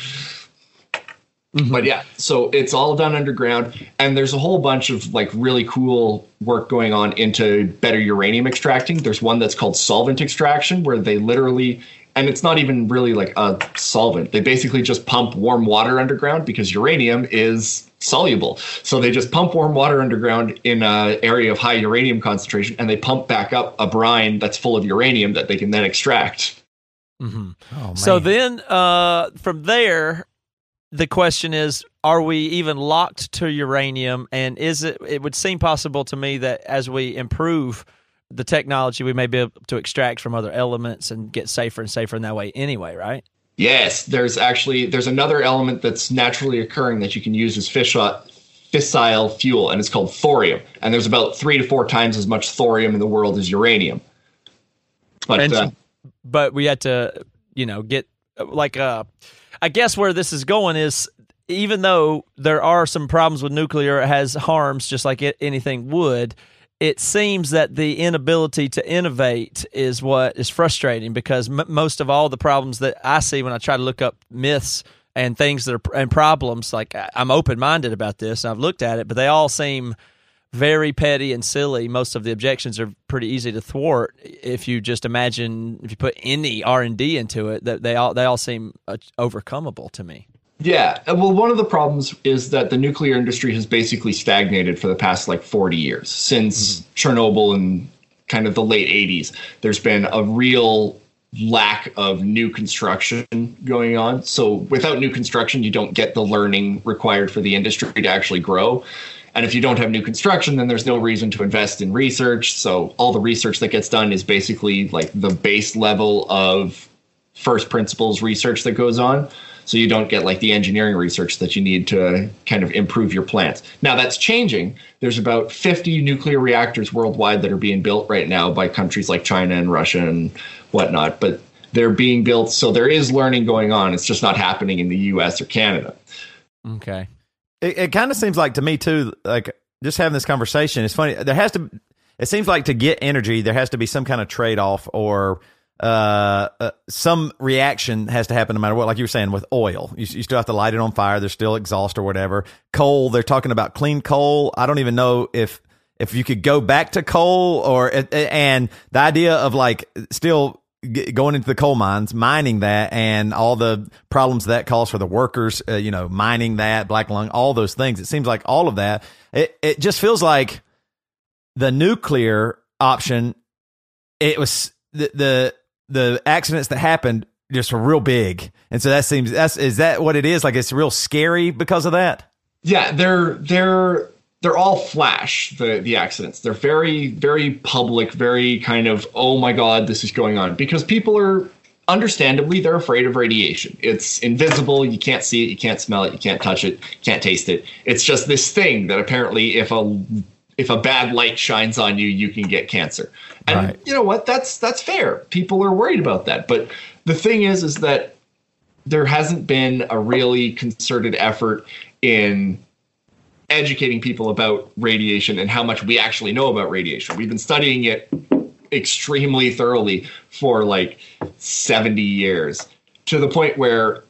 But yeah, so it's all done underground, and there's a whole bunch of like really cool work going on into better uranium extracting. There's one that's called solvent extraction, where they literally, and it's not even really like a solvent. They basically just pump warm water underground because uranium is soluble. So they just pump warm water underground in an area of high uranium concentration, and they pump back up a brine that's full of uranium that they can then extract. Oh, So then, uh, from there, the question is: Are we even locked to uranium? And is it? It would seem possible to me that as we improve the technology, we may be able to extract from other elements and get safer and safer in that way. Anyway, right? Yes, there's actually there's another element that's naturally occurring that you can use as fissile, fissile fuel, and it's called thorium. And there's about three to four times as much thorium in the world as uranium. But And- uh, but we had to, you know, get like uh I guess where this is going is even though there are some problems with nuclear, it has harms just like it, anything would. It seems that the inability to innovate is what is frustrating because m- most of all the problems that I see when I try to look up myths and things that are and problems, like I'm open minded about this. I've looked at it, but they all seem very petty and silly. Most of the objections are pretty easy to thwart if you just imagine if you put any R and D into it. That they all they all seem uh, overcomable to me. yeah, uh, well, one of the problems is that the nuclear industry has basically stagnated for the past like 40 years since Chernobyl and kind of the late 80s. There's been a real lack of new construction going on. So without new construction, you don't get the learning required for the industry to actually grow. And if you don't have new construction, then there's no reason to invest in research. So all the research that gets done is basically like the base level of first principles research that goes on. So you don't get like the engineering research that you need to kind of improve your plants. Now that's changing. There's about 50 nuclear reactors worldwide that are being built right now by countries like China and Russia and whatnot. But they're being built, so there is learning going on. It's just not happening in the U.S. or Canada. Okay. It, it kind of seems like to me too, like just having this conversation. It's funny. There has to. It seems like to get energy, there has to be some kind of trade off or uh, uh, some reaction has to happen no matter what. Like you were saying with oil, you, you still have to light it on fire. There's still exhaust or whatever. Coal, they're talking about clean coal. I don't even know if if you could go back to coal or and the idea of like still going into the coal mines, mining that, and all the problems that causes for the workers, uh, you know, mining that, black lung, all those things. It seems like all of that. It it just feels like the nuclear option. It was the the the accidents that happened just were real big, and so that seems that's is that what it is? Like it's real scary because of that. Yeah, they're they're they're all flash the the accidents. They're very very public very kind of oh my god this is going on. Because people are understandably they're afraid of radiation. It's invisible. You can't see it. You can't smell it. You can't touch it. Can't taste it. It's just this thing that apparently if a if a bad light shines on you you can get cancer. And right. you know what? That's that's fair. People are worried about that. But the thing is is that there hasn't been a really concerted effort in educating people about radiation and how much we actually know about radiation. We've been studying it extremely thoroughly for like 70 years to the point where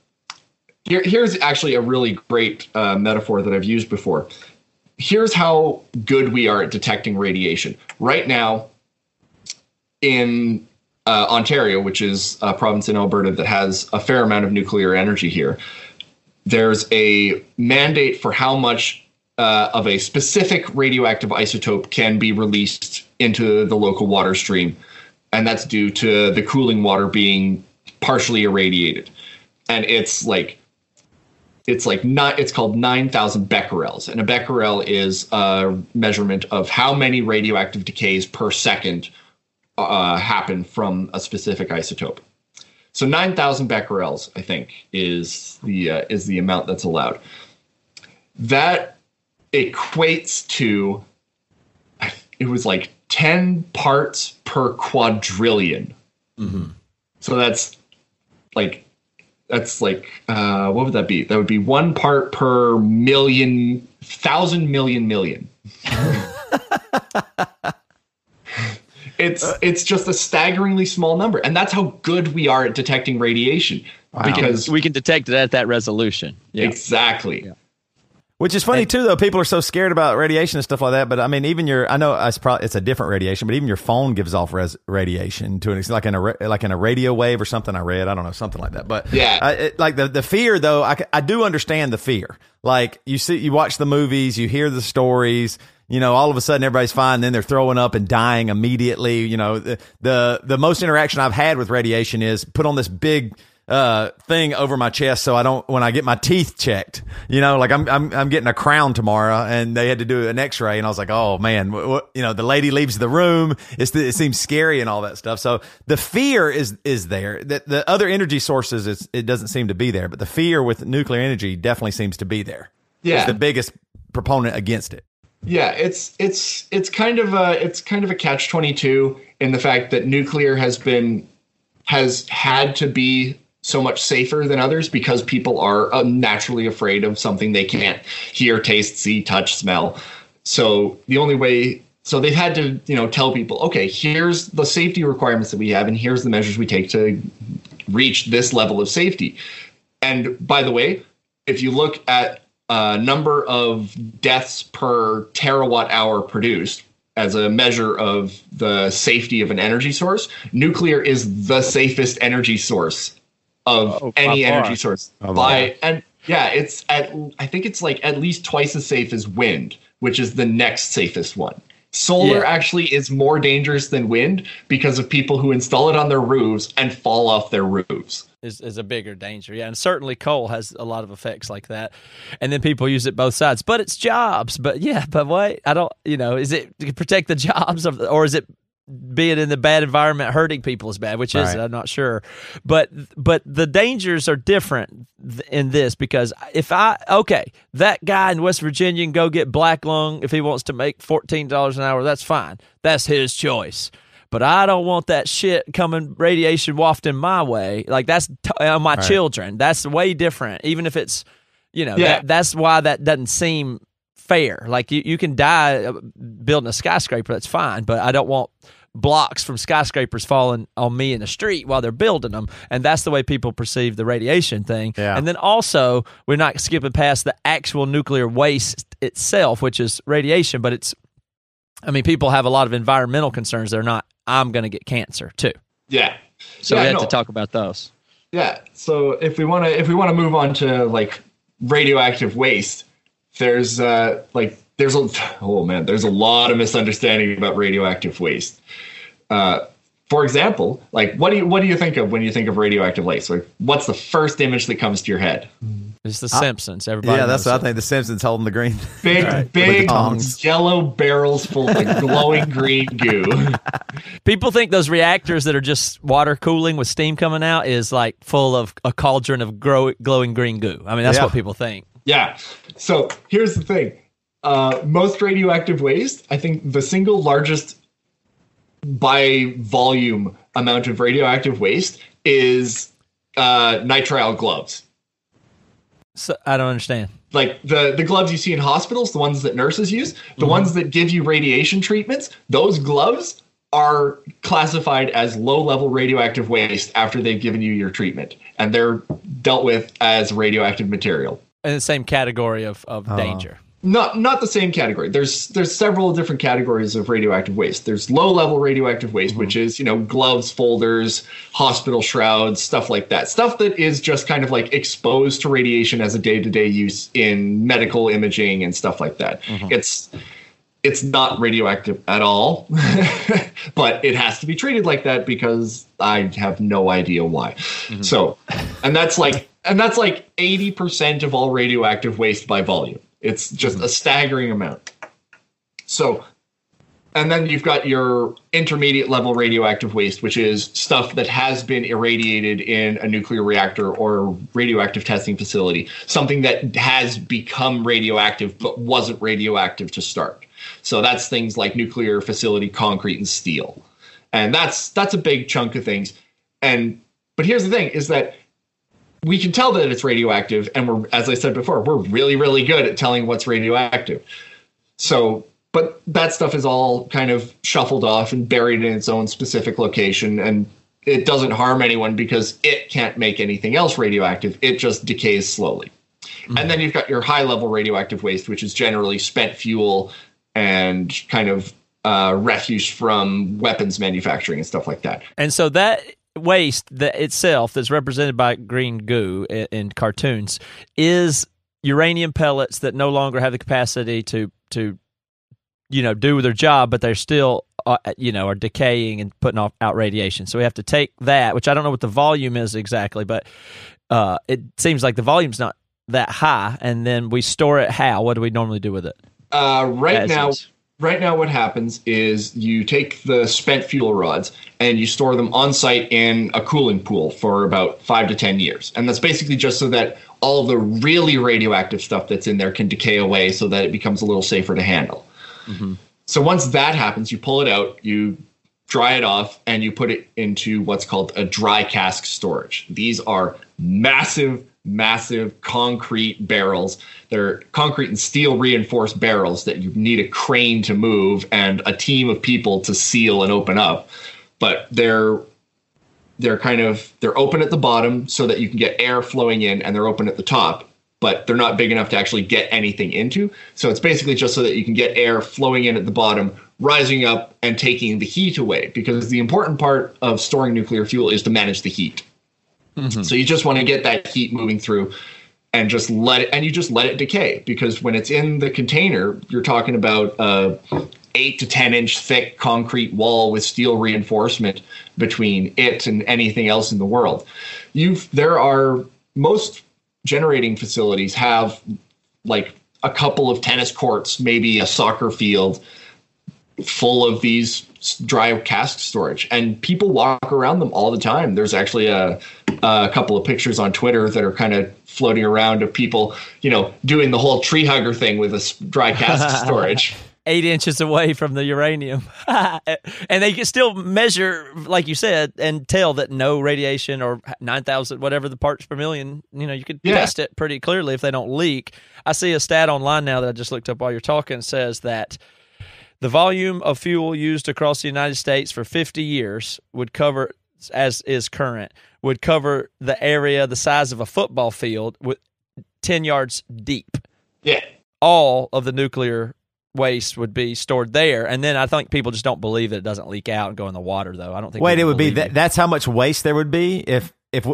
here, here's actually a really great uh, metaphor that I've used before. Here's how good we are at detecting radiation. Right now, in uh, Ontario, which is a province in Alberta that has a fair amount of nuclear energy here, there's a mandate for how much uh, of a specific radioactive isotope can be released into the local water stream, and that's due to the cooling water being partially irradiated, and it's like it's like not it's called 9000 becquerels. And a becquerel is a measurement of how many radioactive decays per second uh, happen from a specific isotope. So 9000 becquerels i think is the uh, is the amount that's allowed. That equates to it was like 10 parts per quadrillion. Mm-hmm. So that's like that's like uh, what would that be? That would be one part per million, thousand million million. it's it's just a staggeringly small number, and that's how good we are at detecting radiation. Wow. Because we can detect it at that resolution. Yeah. Exactly. Yeah. Which is funny and, too, though. People are so scared about radiation and stuff like that. But I mean, even your, I know it's probably it's a different radiation, but even your phone gives off res, radiation to an extent, like in a like in a radio wave or something. I read, I don't know, something like that. But yeah, I, it, like the the fear though, I I do understand the fear. Like you see, you watch the movies, you hear the stories. You know, all of a sudden everybody's fine, then they're throwing up and dying immediately. You know, the the, the most interaction I've had with radiation is put on this big uh, thing over my chest so I don't when I get my teeth checked. You know, like I'm I'm I'm getting a crown tomorrow, and they had to do an X-ray, and I was like, oh man, what, what, you know, the lady leaves the room. It's it seems scary and all that stuff. So the fear is is there. The, the other energy sources, it's, it doesn't seem to be there, but the fear with nuclear energy definitely seems to be there. Yeah, it's the biggest proponent against it. Yeah, it's it's it's kind of a it's kind of a catch twenty two in the fact that nuclear has been has had to be so much safer than others because people are uh, naturally afraid of something they can't hear, taste, see, touch, smell. So the only way so they've had to, you know, tell people, okay, here's the safety requirements that we have and here's the measures we take to reach this level of safety. And by the way, if you look at a number of deaths per terawatt hour produced, as a measure of the safety of an energy source, nuclear is the safest energy source of oh, any energy source. Oh, by and yeah it's at i think it's like at least twice as safe as wind which is the next safest one. Solar yeah. actually is more dangerous than wind because of people who install it on their roofs and fall off their roofs. Is, is a bigger danger yeah and certainly coal has a lot of effects like that and then people use it both sides but it's jobs but yeah but what? I don't you know is it to protect the jobs of or is it being in the bad environment hurting people is bad, which is. I'm not sure, but but the dangers are different in this because if I okay that guy in West Virginia can go get black lung if he wants to make fourteen dollars an hour, that's fine, that's his choice. But I don't want that shit coming radiation wafting my way. Like that's t- on my right. children. That's way different. Even if it's you know yeah. that, that's why that doesn't seem fair. Like you, you can die uh, building a skyscraper, that's fine, but I don't want blocks from skyscrapers falling on me in the street while they're building them, and that's the way people perceive the radiation thing. Yeah. And then also, we're not skipping past the actual nuclear waste itself, which is radiation, but it's. I mean, people have a lot of environmental concerns. They're not. I'm going to get cancer too. Yeah. So Yeah, we have to talk about those. Yeah. So if we want to if we want to move on to like radioactive waste, there's uh like there's a oh man, there's a lot of misunderstanding about radioactive waste. Uh for example, like what do you what do you think of when you think of radioactive waste? Like what's the first image that comes to your head? It's the Simpsons. Everybody. Yeah, that's knows what I think. The Simpsons holding the green. Big big tongs. yellow barrels full of glowing green goo. People think those reactors that are just water cooling with steam coming out is like full of a cauldron of grow, glowing green goo. I mean, that's Yeah. what people think. Yeah. So here's the thing. Uh, most radioactive waste, I think the single largest by volume amount of radioactive waste is uh, nitrile gloves. So I don't understand. Like the, the gloves you see in hospitals, the ones that nurses use, the ones that give you radiation treatments, those gloves are classified as low level radioactive waste after they've given you your treatment. And they're dealt with as radioactive material. In the same category of, of Oh. danger. not not the same category. There's there's several different categories of radioactive waste. There's low level radioactive waste, which mm-hmm. is you know gloves, folders, hospital shrouds, stuff like that. Stuff that is just kind of like exposed to radiation as a day to day use in medical imaging and stuff like that. Mm-hmm. It's it's not radioactive at all, but it has to be treated like that because I have no idea why. Mm-hmm. So, and that's like and that's like 80% of all radioactive waste by volume. It's just a staggering amount. So, and then you've got your intermediate level radioactive waste, which is stuff that has been irradiated in a nuclear reactor or radioactive testing facility, something that has become radioactive but wasn't radioactive to start. So that's things like nuclear facility concrete and steel. And that's that's a big chunk of things. And but here's the thing is that we can tell that it's radioactive and we're as i said before we're really really good at telling what's radioactive. So but that stuff is all kind of shuffled off and buried in its own specific location and it doesn't harm anyone because it can't make anything else radioactive. It just decays slowly. And then you've got your high level radioactive waste which is generally spent fuel and kind of uh, refuse from weapons manufacturing and stuff like that. And so that waste that itself that's represented by green goo in, in cartoons is uranium pellets that no longer have the capacity to to you know do their job but they're still uh, you know are decaying and putting off out radiation. So we have to take that which i don't know what the volume is exactly but uh, it seems like the volume's not that high and then we store it how? What do we normally do with it? Uh, right As now, is. Right now, what happens is you take the spent fuel rods and you store them on site in a cooling pool for about five to ten years, and that's basically just so that all the really radioactive stuff that's in there can decay away, so that it becomes a little safer to handle. Mm-hmm. So once that happens, you pull it out, you dry it off, and you put it into what's called a dry cask storage. These are massive, massive concrete barrels. They're concrete and steel reinforced barrels that you need a crane to move and a team of people to seal and open up. But they're they're kind of they're open at the bottom so that you can get air flowing in and they're open at the top but they're not big enough to actually get anything into so it's basically just so that you can get air flowing in at the bottom rising up and taking the heat away because the important part of storing nuclear fuel is to manage the heat. Mm-hmm. So you just want to get that heat moving through and just let it and you just let it decay because when it's in the container you're talking about a 8 to 10 inch thick concrete wall with steel reinforcement between it and anything else in the world. You've there are most generating facilities have like a couple of tennis courts maybe a soccer field full of these dry cask storage and people walk around them all the time there's actually a, a couple of pictures on twitter that are kind of floating around of people you know doing the whole tree hugger thing with a dry cask storage eight inches away from the uranium. and they can still measure, like you said, and tell that no radiation or 9,000, whatever the parts per million, you know, you could Yeah. test it pretty clearly if they don't leak. I see a stat online now that I just looked up while you're talking says that The volume of fuel used across the United States for 50 years would cover, as is current, would cover the area the size of a football field with 10 yards deep. Yeah. All of the nuclear waste would be stored there. And then I think people just don't believe that it doesn't leak out and go in the water, though. I don't think. Wait, it would be that, that's how much waste there would be if if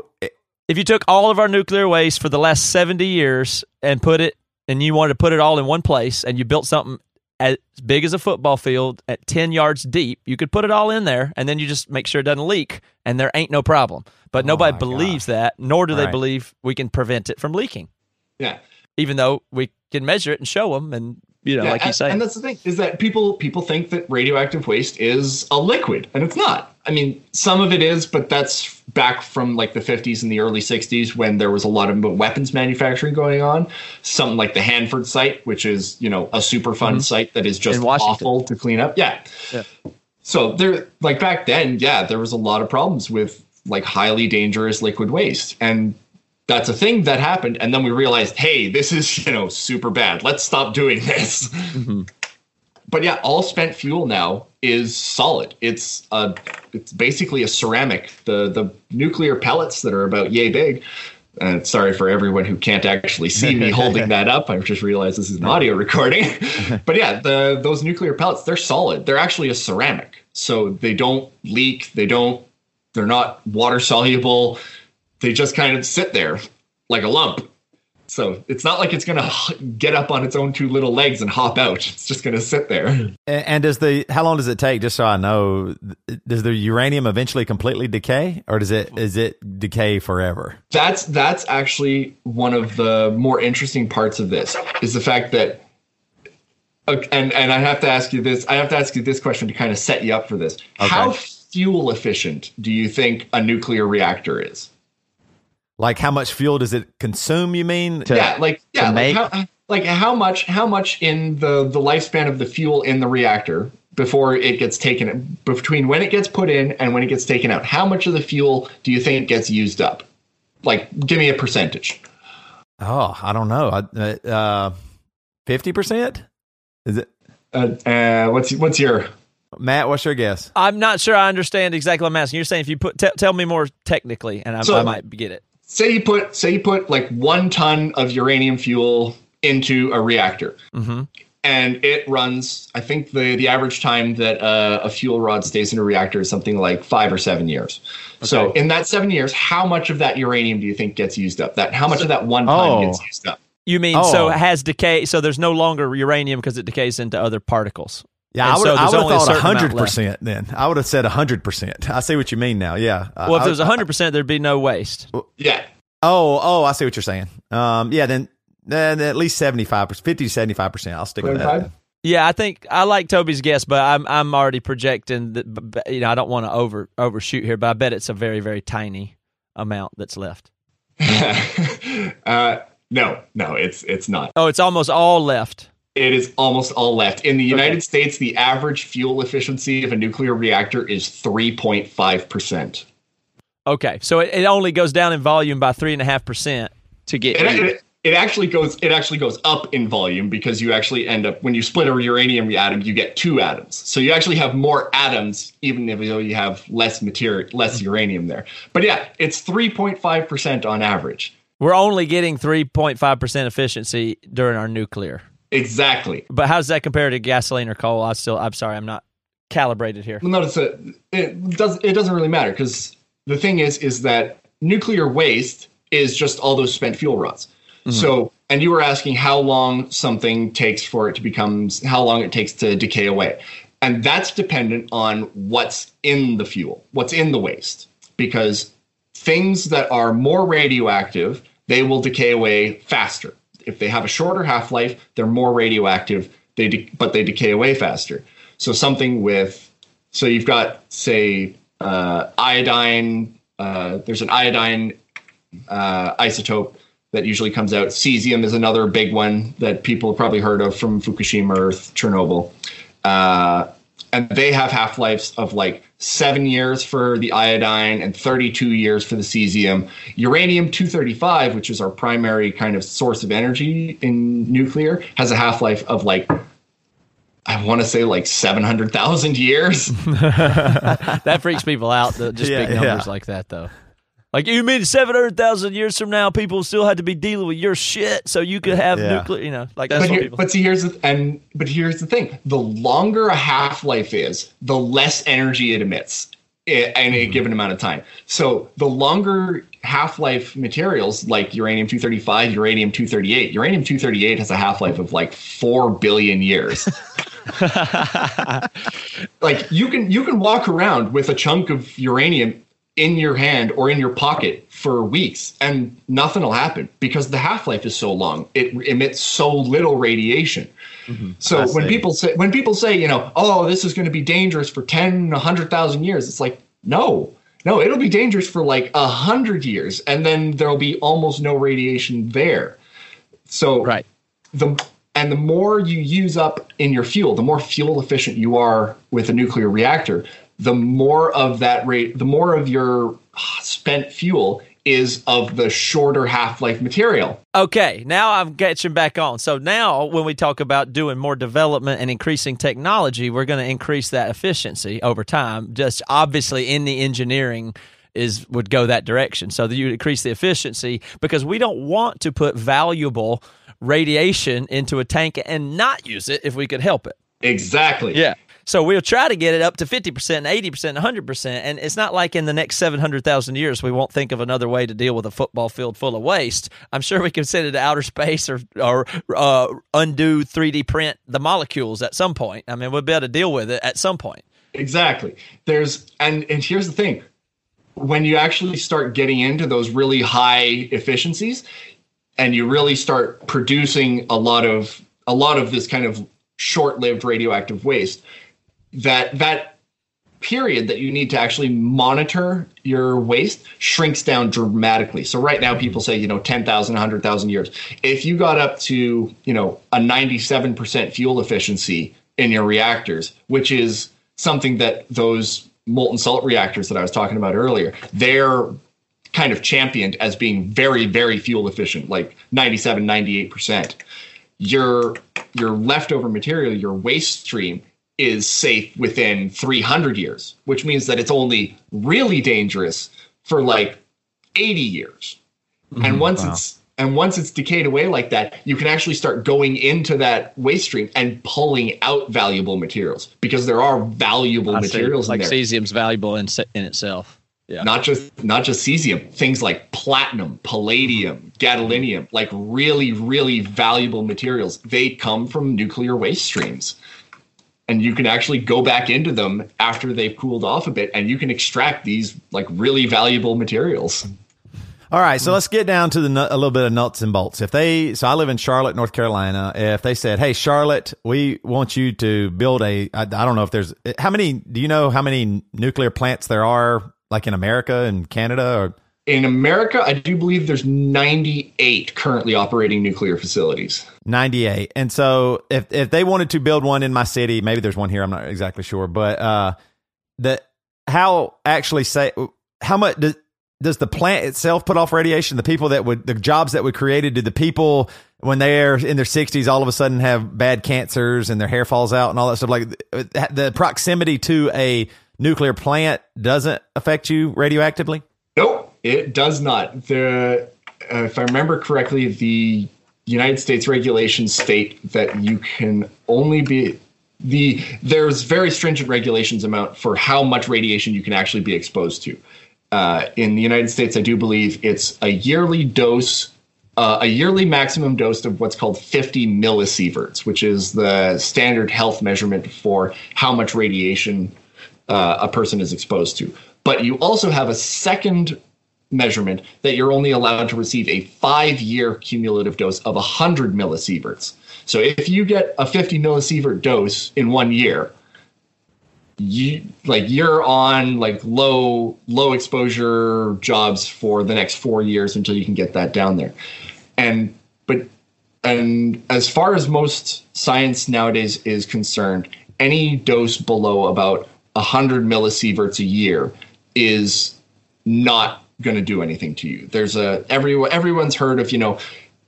If you took all of our nuclear waste for the last 70 years and put it, and you wanted to put it all in one place, and you built something as big as a football field at 10 yards deep, you could put it all in there, and then you just make sure it doesn't leak, and there ain't no problem. But oh nobody Oh my believes that, nor do they Right. believe we can prevent it from leaking, Yeah. even though we can measure it and show them. And, you know, Yeah, like you say. and that's the thing is that people people think that radioactive waste is a liquid, and it's not. I mean, some of it is, but that's back from like the 50s and the early 60s when there was a lot of weapons manufacturing going on. Something like the Hanford site, which is you know a Superfund site that is just Mm-hmm. Awful to clean up. Yeah. Yeah. So there, like back then, yeah, there was a lot of problems with like highly dangerous liquid waste, and that's a thing that happened. And then we realized, hey, this is you know super bad. Let's stop doing this. But yeah, all spent fuel now is solid. It's a, it's basically a ceramic. The the nuclear pellets that are about yay big. Uh, sorry for everyone who can't actually see me holding that up. I've just realized this is an audio recording. but yeah, the those nuclear pellets, they're solid. They're actually a ceramic. So they don't leak, they don't they're not water soluble. They just kind of sit there like a lump. So it's not like it's going to get up on its own two little legs and hop out. It's just going to sit there. and, does the how long does it take? Just so I know, does the uranium eventually completely decay, or does it is it decay forever? That's that's actually one of the more interesting parts of this is the fact that and and I have to ask you this I have to ask you this question to kind of set you up for this. How fuel efficient do you think a nuclear reactor is? Like how much fuel does it consume? You mean? yeah, like yeah, like make- how, like how much how much in the the lifespan of the fuel in the reactor before it gets taken between when it gets put in and when it gets taken out? How much of the fuel do you think gets used up? Like, give me a percentage. Oh, I don't know. Fifty percent? Is it Uh, uh, what's what's your Matt? What's your guess? I'm not sure I understand exactly what I'm asking. You're saying if you put, t- tell me more technically, and I, So- I might get it. Say you put say you put like one ton of uranium fuel into a reactor Mm-hmm. and it runs i think the the average time that uh, a fuel rod stays in a reactor is something like five or seven years so in that seven years how much of that uranium do you think gets used up that how much of that one ton Oh. gets used up You mean Oh. so it has decay? So there's no longer uranium because it decays into other particles. Yeah, And I would, so I would have only a thought hundred percent. Then I would have said hundred percent. I see what you mean now. Yeah. Well, if I- there's 100, percent there'd be no waste. yeah oh, oh, I see what you're saying. Um, yeah, then then at least seventy five percent, fifty to seventy five percent. I'll stick with that. Yeah, I think I like Toby's guess, but I'm I'm already projecting that. b- b- You know, I don't want to over overshoot here, but I bet it's a very very tiny amount that's left. uh, no no it's it's not Oh, it's almost all left. It is almost all left. In the united states the average fuel efficiency of a nuclear reactor is 3.5 percent. Okay, so it, it only goes down in volume by three and a half percent to get. it, it, it actually goes it actually goes up in volume because you actually end up when you split a uranium atom you get two atoms. So you actually have more atoms even if though you have less material less mm-hmm. uranium there. But yeah it's 3.5% on average. We're only getting three point five percent efficiency during our nuclear. Exactly But how does that compare to gasoline or coal? I still, I'm sorry, I'm not calibrated here. Well, notice that it does it doesn't really matter because the thing is is that nuclear waste is just all those spent fuel rods. Mm-hmm. So, and you were asking how long something takes for it to become how long it takes to decay away. And that's dependent on what's in the fuel, what's in the waste. Because things that are more radioactive, they will decay away faster. If they have a shorter half-life, they're more radioactive, they de- but they decay away faster. So something with so you've got say uh, iodine. Uh, there's an iodine uh, isotope that usually comes out. Cesium is another big one that people probably heard of from Fukushima or Chernobyl. And they have half lives of like seven years for the iodine and 32 years for the cesium. Uranium 235, which is our primary kind of source of energy in nuclear, has a half life of like I want to say like 700,000 years. that freaks people out. Just Yeah, big numbers yeah. like that, though. Like you mean seven hundred thousand years from now, people still had to be dealing with your shit, so you could have Yeah. nuclear. You know, like that's but, here, people. but see, here's the and but here's the thing: the longer a half life is, the less energy it emits i- in Mm-hmm. a given amount of time. So the longer half life materials like uranium 235, uranium 238, uranium 238 has a half life of like four billion years. like you can you can walk around with a chunk of uranium in your hand or in your pocket for weeks and nothing will happen because the half-life is so long. It emits so little radiation. Mm-hmm. So when see. people say when people say you know oh this is going to be dangerous for 10 100000 years it's like no. No it'll be dangerous for like a hundred years and then there'll be almost no radiation there. So right. the and the more you use up in your fuel, the more fuel efficient you are with a nuclear reactor, the more of that rate, the more of your spent fuel is of the shorter half-life material. Okay, now I'm catching back on. So now, when we talk about doing more development and increasing technology, we're going to increase that efficiency over time. Just obviously in the engineering is would go that direction. So that you increase the efficiency because we don't want to put valuable radiation into a tank and not use it if we could help it. Exactly. Yeah. So we'll try to get it up to 50%, and 80%, and 100%. And it's not like in the next 700,000 years we won't think of another way to deal with a football field full of waste. I'm sure we can send it to outer space or, or uh, undo 3D print the molecules at some point. I mean, we'll be able to deal with it at some point. Exactly. There's and and here's the thing. When you actually start getting into those really high efficiencies and you really start producing a lot of a lot of this kind of short-lived radioactive waste, that that period that you need to actually monitor your waste shrinks down dramatically. So right now people say, you know, 10,000, 100,000 years. If you got up to, you know, a 97% fuel efficiency in your reactors, which is something that those molten salt reactors that I was talking about earlier, they're kind of championed as being very, very fuel efficient, like 97, 98%. Your your leftover material, your waste stream, is safe within 300 years, which means that it's only really dangerous for like 80 years. Mm-hmm. and once it's and once it's decayed away like that, you can actually start going into that waste stream and pulling out valuable materials because there are valuable I see. materials like in there cesium's valuable in, in itself. Yeah. not just not just cesium things like platinum palladium gadolinium like really really valuable materials they come from nuclear waste streams and you can actually go back into them after they've cooled off a bit and you can extract these like really valuable materials All right, so let's get down to the nut, a little bit of nuts and bolts. If they, so I live in Charlotte, North Carolina. If they said, "Hey, Charlotte, we want you to build a," I, I don't know if there's how many. Do you know how many nuclear plants there are, like in America and Canada? Or in america i do believe there's 98 currently operating nuclear facilities 98. And so if if they wanted to build one in my city, maybe there's one here, I'm not exactly sure, but uh the how actually say how much does does the plant itself put off radiation? The people that would the jobs that would created, do the people when they're in their 60s all of a sudden have bad cancers and their hair falls out and all that stuff like the proximity to a nuclear plant doesn't affect you radioactively? Nope, it does not. The uh, if I remember correctly, the United States regulations state that you can only be the there's very stringent regulations amount for how much radiation you can actually be exposed to. Uh, in the United States, I do believe it's a yearly dose, uh, a yearly maximum dose of what's called 50 millisieverts, which is the standard health measurement for how much radiation uh, a person is exposed to. But you also have a second measurement that you're only allowed to receive a five year cumulative dose of 100 millisieverts. So if you get a 50 millisievert dose in one year, you like you're on like low low exposure jobs for the next 4 years until you can get that down there. And but and as far as most science nowadays is concerned, any dose below about 100 millisieverts a year is not going to do anything to you. There's a every everyone's heard of you know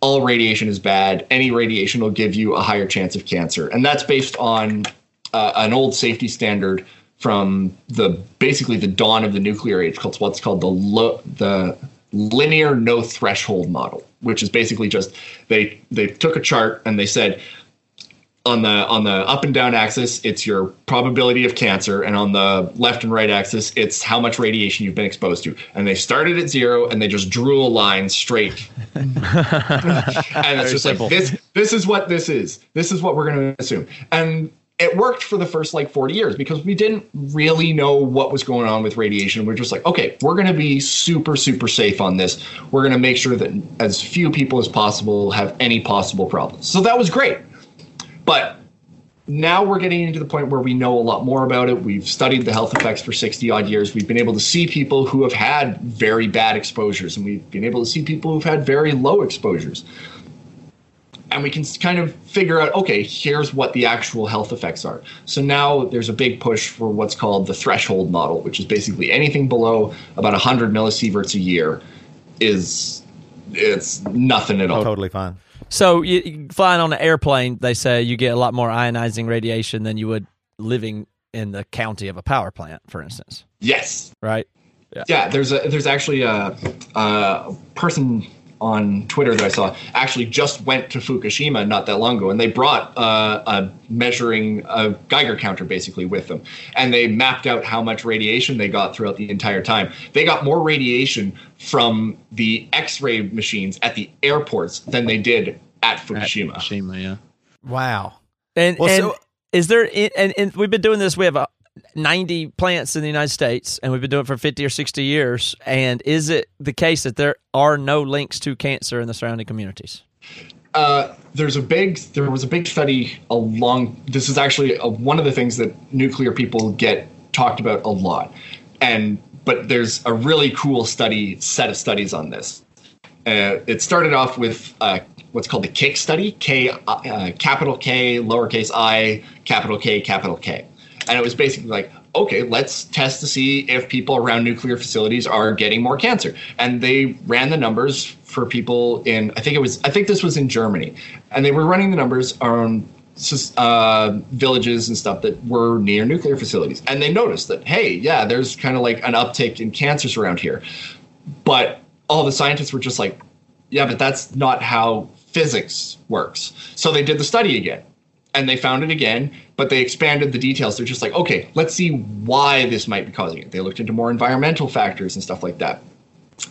all radiation is bad. Any radiation will give you a higher chance of cancer, and that's based on uh, an old safety standard from the basically the dawn of the nuclear age called what's called the lo- the linear no threshold model, which is basically just they they took a chart and they said on the on the up and down axis it's your probability of cancer and on the left and right axis it's how much radiation you've been exposed to. And they started at zero and they just drew a line straight. And it's just simple. like this this is what this is. This is what we're going to assume. And it worked for the first like 40 years because we didn't really know what was going on with radiation. We're just like okay we're going to be super super safe on this. We're going to make sure that as few people as possible have any possible problems. So that was great but now we're getting into the point where we know a lot more about it. We've studied the health effects for 60 odd years. We've been able to see people who have had very bad exposures, and we've been able to see people who've had very low exposures. And we can kind of figure out okay, here's what the actual health effects are. So now there's a big push for what's called the threshold model, which is basically anything below about 100 millisieverts a year is it's nothing at all. Totally fine. So you, flying on an airplane, they say you get a lot more ionizing radiation than you would living in the county of a power plant, for instance. Yes. Right? Yeah, there's a there's actually a, a person on Twitter that I saw actually just went to Fukushima not that long ago, and they brought uh, a measuring a Geiger counter basically with them, and they mapped out how much radiation they got throughout the entire time. They got more radiation from the X-ray machines at the airports than they did at Fukushima. Fukushima, yeah. Wow. And, Well, and so- is there and, and we've been doing this we have uh, 90 plants in the United States and we've been doing it for 50 or 60 years and is it the case that there are no links to cancer in the surrounding communities? uh, there's a big there was a big study along this is actually uh one of the things that nuclear people get talked about a lot. And but there's a really cool study set of studies on this. Uh, it started off with uh, what's called the kick study k uh, capital k lowercase i capital k capital k and it was basically like okay let's test to see if people around nuclear facilities are getting more cancer. And they ran the numbers for people in i think it was i think this was in germany. And they were running the numbers on uh, villages and stuff that were near nuclear facilities. And they noticed that hey yeah there's kind of like an uptick in cancers around here. But all the scientists were just like yeah but that's not how physics works. So they did the study again and they found it again, but they expanded the details. They're just like, okay, let's see why this might be causing it. They looked into more environmental factors and stuff like that.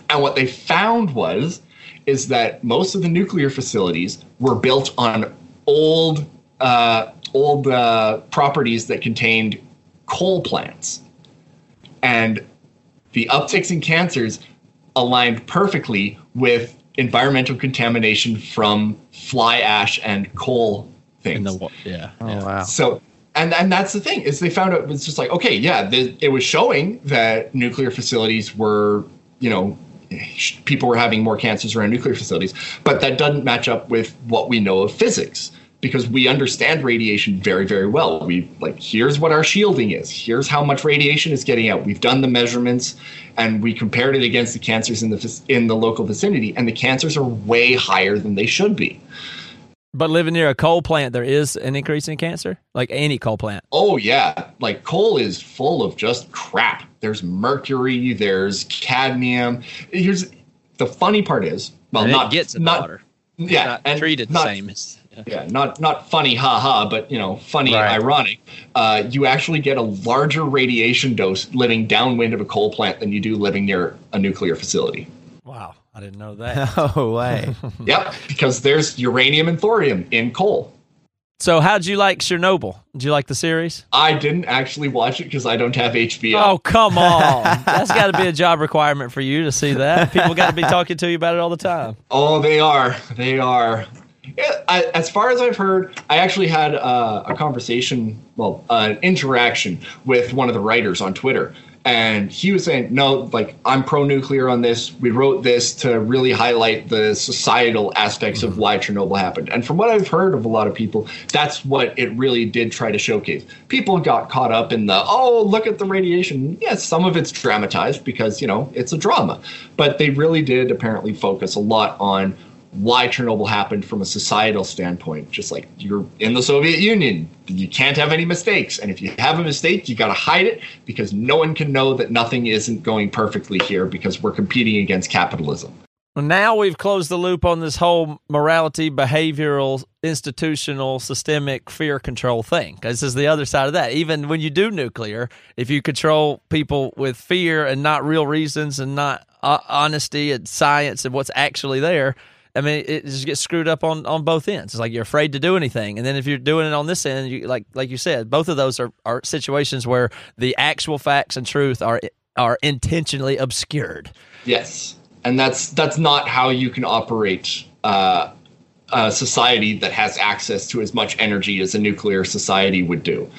And what they found was is that most of the nuclear facilities were built on old uh, old uh, properties that contained coal plants, and the upticks in cancers aligned perfectly with environmental contamination from fly ash and coal things. In the wa- yeah. Oh, yeah. wow. So, and and that's the thing is they found out it was just like okay, yeah, the, it was showing that nuclear facilities were, you know, people were having more cancers around nuclear facilities, but that doesn't match up with what we know of physics because we understand radiation very very well. We like here's what our shielding is. Here's how much radiation is getting out. We've done the measurements and we compared it against the cancers in the in the local vicinity and the cancers are way higher than they should be. But living near a coal plant there is an increase in cancer? Like any coal plant. Oh yeah, like coal is full of just crap. There's mercury, there's cadmium. Here's the funny part is, well, and not it gets in not, the water. Yeah, not and treated not, the same yeah. Yeah, not not funny, haha, but you know, funny, Right. ironic. Uh, you actually get a larger radiation dose living downwind of a coal plant than you do living near a nuclear facility. Wow, I didn't know that. No way. yep, because there's uranium and thorium in coal. so how'd you like Chernobyl? Did you like the series? I didn't actually watch it because I don't have HBO. Oh, come on. That's got to be a job requirement for you to see that. People got to be talking to you about it all the time. Oh, they are. They are. Yeah, I, as far as I've heard, I actually had uh, a conversation, well, uh, an interaction with one of the writers on Twitter. And he was saying, no, like, I'm pro nuclear on this. We wrote this to really highlight the societal aspects of mm-hmm. why Chernobyl happened. And from what I've heard of a lot of people, that's what it really did try to showcase. People got caught up in the, oh, look at the radiation. Yes, some of it's dramatized because, you know, it's a drama. But they really did apparently focus a lot on why Chernobyl happened from a societal standpoint. Just like you're in the Soviet Union, you can't have any mistakes. And if you have a mistake, you got to hide it because no one can know that nothing isn't going perfectly here because we're competing against capitalism. Now we've closed the loop on this whole morality, behavioral, institutional, systemic fear control thing. This is the other side of that. Even when you do nuclear, if you control people with fear and not real reasons and not uh, honesty and science and what's actually there, I mean, it just gets screwed up on, on both ends. It's like you're afraid to do anything, and then if you're doing it on this end, you like like you said, both of those are, are situations where the actual facts and truth are are intentionally obscured. Yes, and that's that's not how you can operate uh, a society that has access to as much energy as a nuclear society would do.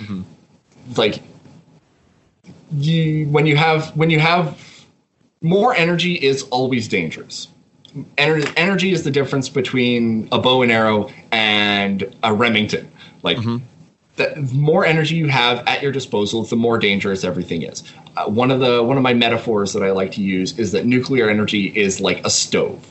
Mm-hmm. Like you, when you have when you have more energy is always dangerous Ener- energy is the difference between a bow and arrow and a Remington. Like, mm-hmm. the more energy you have at your disposal, the more dangerous everything is. Uh, one of the one of my metaphors that I like to use is that nuclear energy is like a stove.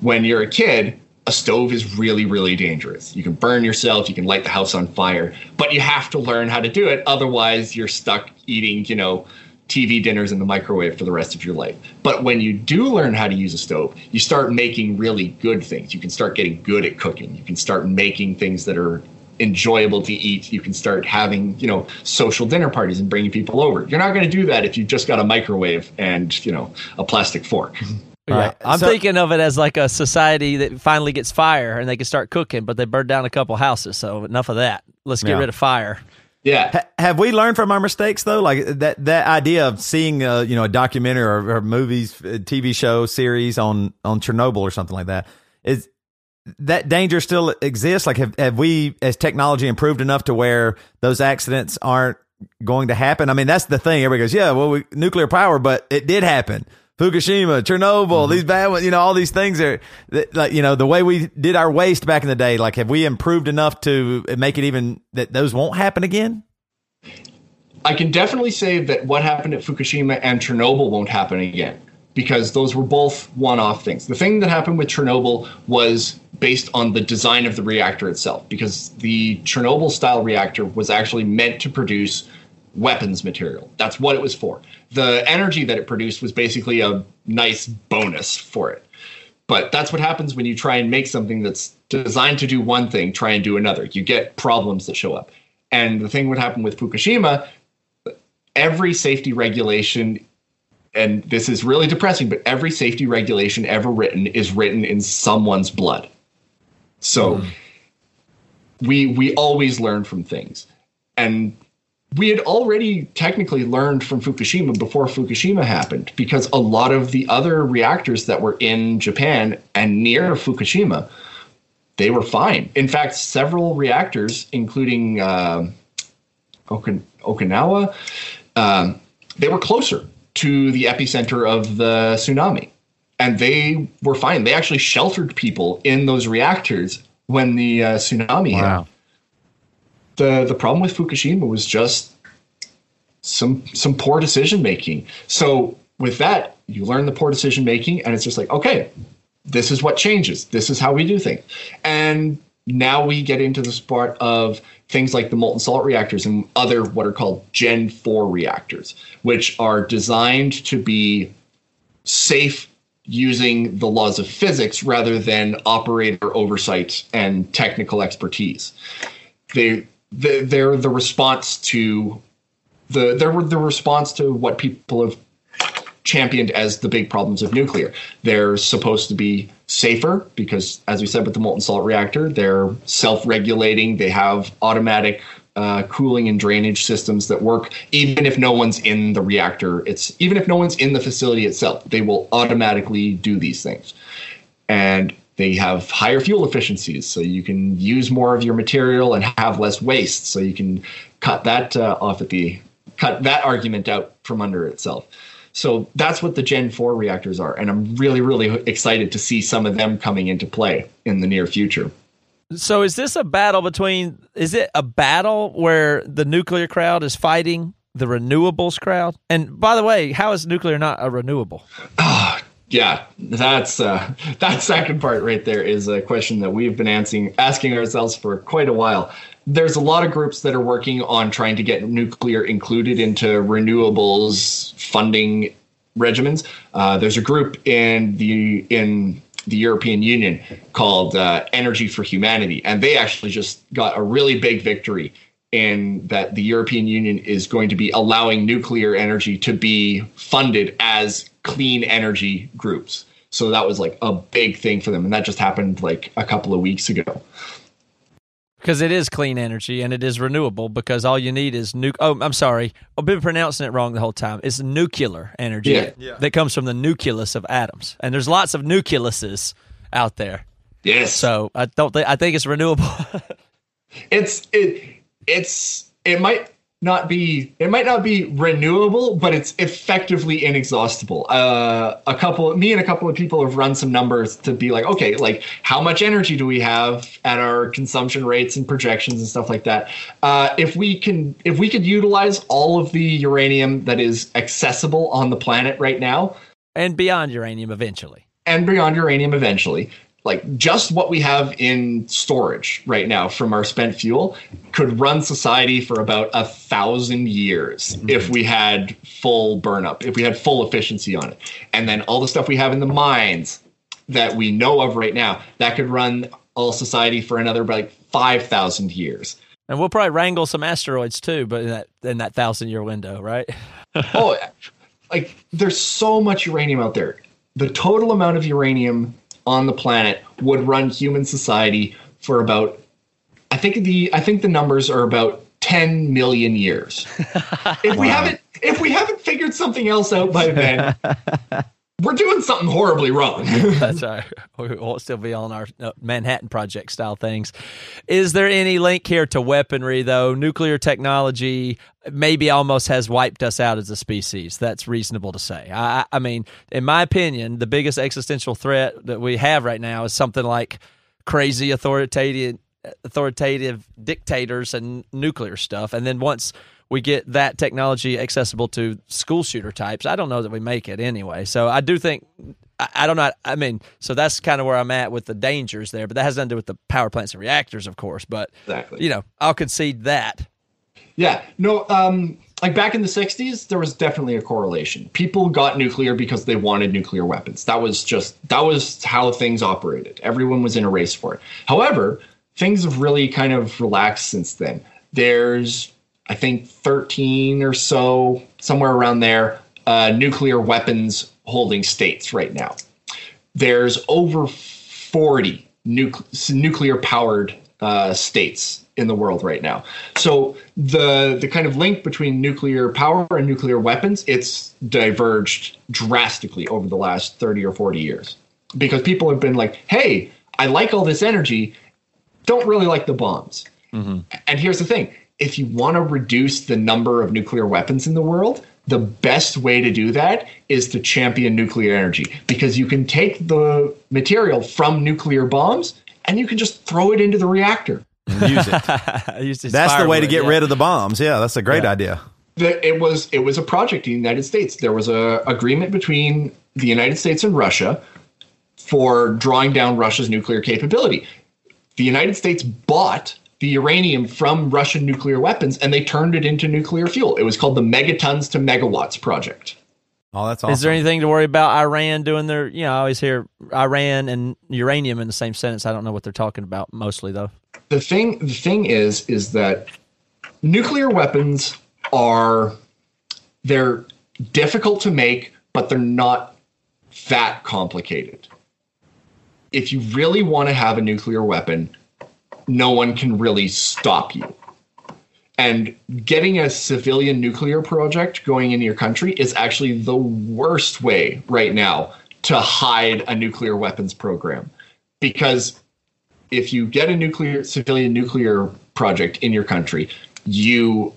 When you're a kid, a stove is really, really dangerous. You can burn yourself, you can light the house on fire, but you have to learn how to do it. Otherwise, you're stuck eating, you know, TV dinners in the microwave for the rest of your life. But when you do learn how to use a stove, you start making really good things. You can start getting good at cooking. You can start making things that are enjoyable to eat. You can start having, you know, social dinner parties and bringing people over. You're not going to do that if you've just got a microwave and, you know, a plastic fork. Yeah, right. I'm so, thinking of it as like a society that finally gets fire and they can start cooking, but they burn down a couple houses. So enough of that. Let's get yeah. rid of fire. Yeah. Ha- have we learned from our mistakes though? Like that that idea of seeing uh, you know a documentary or, or movies, TV show series on on Chernobyl or something like that is that danger still exists? Like have have we as technology improved enough to where those accidents aren't going to happen? I mean, that's the thing. Everybody goes, yeah, well, we, nuclear power, but it did happen. Fukushima, Chernobyl, mm-hmm. these bad ones, you know, all these things are like, you know, the way we did our waste back in the day, like, have we improved enough to make it even that those won't happen again? I can definitely say that what happened at Fukushima and Chernobyl won't happen again because those were both one off things. The thing that happened with Chernobyl was based on the design of the reactor itself because the Chernobyl style reactor was actually meant to produce weapons material. That's what it was for. The energy that it produced was basically a nice bonus for it. But that's what happens when you try and make something that's designed to do one thing, try and do another. You get problems that show up. And the thing would happen with Fukushima, every safety regulation and this is really depressing, but every safety regulation ever written is written in someone's blood. So mm. we we always learn from things. And we had already technically learned from Fukushima before Fukushima happened because a lot of the other reactors that were in Japan and near Fukushima, they were fine. In fact, several reactors, including uh, Okin- Okinawa, um, they were closer to the epicenter of the tsunami. And they were fine. They actually sheltered people in those reactors when the uh, tsunami wow. hit the the problem with Fukushima was just some some poor decision making. So with that, you learn the poor decision making, and it's just like, okay, this is what changes. This is how we do things. And now we get into the part of things like the molten salt reactors and other what are called Gen 4 reactors, which are designed to be safe using the laws of physics rather than operator oversight and technical expertise. They the, they're the response to the they're the response to what people have championed as the big problems of nuclear. They're supposed to be safer because, as we said with the molten salt reactor, they're self-regulating. They have automatic uh, cooling and drainage systems that work even if no one's in the reactor. It's even if no one's in the facility itself, they will automatically do these things. And they have higher fuel efficiencies, so you can use more of your material and have less waste. So you can cut that uh, off at the cut that argument out from under itself. So that's what the Gen 4 reactors are. And I'm really, really excited to see some of them coming into play in the near future. So is this a battle between, is it a battle where the nuclear crowd is fighting the renewables crowd? And by the way, how is nuclear not a renewable? Yeah, that's uh, that second part right there is a question that we've been asking asking ourselves for quite a while. There's a lot of groups that are working on trying to get nuclear included into renewables funding regimens. Uh, there's a group in the in the European Union called uh, Energy for Humanity, and they actually just got a really big victory in that the European Union is going to be allowing nuclear energy to be funded as clean energy groups. So that was like a big thing for them, and that just happened like a couple of weeks ago. Because it is clean energy and it is renewable. Because all you need is nuke. Oh, I'm sorry, I've been pronouncing it wrong the whole time. It's nuclear energy Yeah. Yeah. that comes from the nucleus of atoms, and there's lots of nucleuses out there. Yes. So I don't think I think it's renewable. it's it it's it might not be it might not be renewable but it's effectively inexhaustible uh a couple me and a couple of people have run some numbers to be like okay like how much energy do we have at our consumption rates and projections and stuff like that uh if we can if we could utilize all of the uranium that is accessible on the planet right now and beyond uranium eventually. and beyond uranium eventually. Like just what we have in storage right now from our spent fuel could run society for about a thousand years mm-hmm. if we had full burn up, if we had full efficiency on it. And then all the stuff we have in the mines that we know of right now, that could run all society for another like 5,000 years. And we'll probably wrangle some asteroids too, but in that in that thousand year window, right? oh, like there's so much uranium out there. The total amount of uranium on the planet would run human society for about I think the I think the numbers are about 10 million years. if we haven't if we haven't figured something else out by then, we're doing something horribly wrong. That's right. We won't still be on our uh, Manhattan Project style things. Is there any link here to weaponry, though? Nuclear technology maybe almost has wiped us out as a species. That's reasonable to say. I, I- I mean, in my opinion, the biggest existential threat that we have right now is something like crazy authoritative authoritative dictators and nuclear stuff. And then once we get that technology accessible to school shooter types, I don't know that we make it anyway. So I do think I, I don't know. I mean, so that's kind of where I'm at with the dangers there, but that has nothing to do with the power plants and reactors, of course. But Exactly. you know, I'll concede that. Yeah, no, um, like back in the 60s, there was definitely a correlation. People got nuclear because they wanted nuclear weapons. That was just, that was how things operated. Everyone was in a race for it. However, things have really kind of relaxed since then. There's, I think, 13 or so, somewhere around there, uh, nuclear weapons holding states right now. There's over 40 nuc- nuclear powered uh, states in the world right now. So the the kind of link between nuclear power and nuclear weapons it's diverged drastically over the last 30 or 40 years. Because people have been like, "Hey, I like all this energy, don't really like the bombs." And here's the thing if you want to reduce the number of nuclear weapons in the world, the best way to do that is to champion nuclear energy because you can take the material from nuclear bombs and you can just throw it into the reactor. and use it. That's the way to get rid of the bombs. Yeah, that's a great Yeah. idea. The- It was it was a project in the United States. There was a agreement between the United States and Russia for drawing down Russia's nuclear capability. The United States bought the uranium from Russian nuclear weapons and they turned it into nuclear fuel. It was called the Megatons to Megawatts project. Oh, that's awesome. Is there anything to worry about Iran doing their? You know, I always hear Iran and uranium in the same sentence. I don't know what they're talking about mostly though. the thing the thing is is that nuclear weapons are they're difficult to make but they're not that complicated if you really want to have a nuclear weapon no one can really stop you and getting a civilian nuclear project going in your country is actually the worst way right now to hide a nuclear weapons program because if you get a nuclear civilian nuclear project in your country, you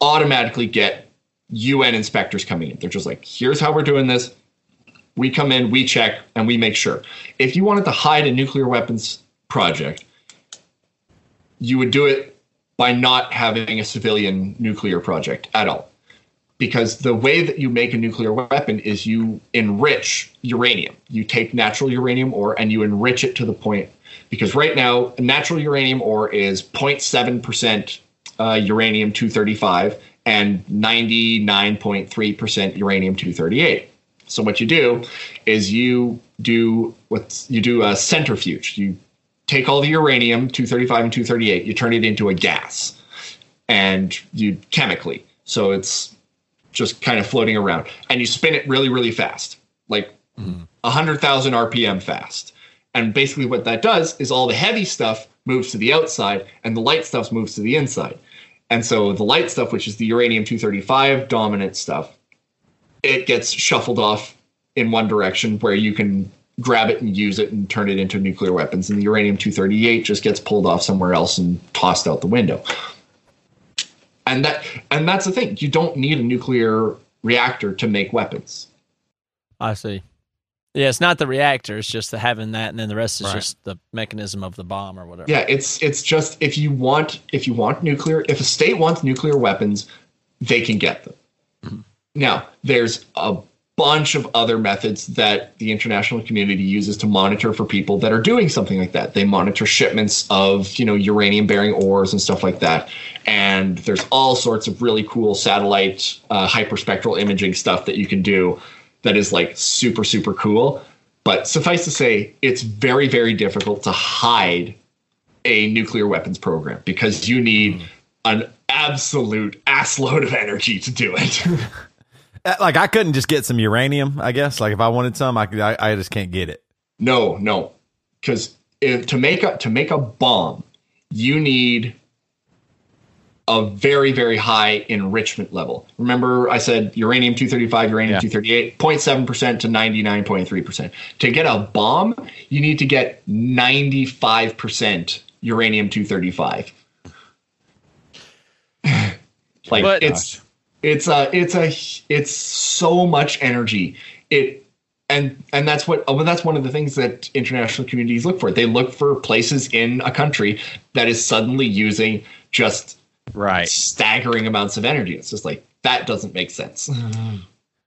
automatically get UN inspectors coming in. They're just like, here's how we're doing this. We come in, we check, and we make sure. If you wanted to hide a nuclear weapons project, you would do it by not having a civilian nuclear project at all. because the way that you make a nuclear weapon is you enrich uranium. You take natural uranium ore and you enrich it to the point because right now natural uranium ore is 0.7% uh, uranium 235 and 99.3% uranium 238. So what you do is you do what's you do a centrifuge. You take all the uranium 235 and 238, you turn it into a gas, and you chemically. So it's just kind of floating around, and you spin it really, really fast, like mm-hmm. hundred thousand RPM fast. And basically, what that does is all the heavy stuff moves to the outside, and the light stuff moves to the inside. And so the light stuff, which is the uranium 235 dominant stuff, it gets shuffled off in one direction where you can grab it and use it and turn it into nuclear weapons. And the uranium 238 just gets pulled off somewhere else and tossed out the window. And that and that's the thing. You don't need a nuclear reactor to make weapons. I see. Yeah, it's not the reactor; it's just the having that, and then the rest is Right. just the mechanism of the bomb or whatever. Yeah, it's it's just if you want if you want nuclear if a state wants nuclear weapons, they can get them. Mm-hmm. Now, there's a bunch of other methods that the international community uses to monitor for people that are doing something like that. They monitor shipments of, you know, uranium bearing ores and stuff like that. And there's all sorts of really cool satellite uh, hyperspectral imaging stuff that you can do that is like super super cool. But suffice to say, it's very very difficult to hide a nuclear weapons program because you need an absolute assload of energy to do it. Uh, Like I couldn't just get some uranium. I guess like if I wanted some, I could. I, I just can't get it. no, no, because to make a to make a bomb, you need a very very high enrichment level. Remember, I said uranium two thirty five, uranium Yeah. two thirty eight, 0.7 percent to ninety nine point three percent. To get a bomb, you need to get ninety five percent uranium two thirty five. like But- it's it's a it's a it's so much energy it and and that's what well, that's one of the things that international communities look for they look for places in a country that is suddenly using just Right. staggering amounts of energy it's just like that doesn't make sense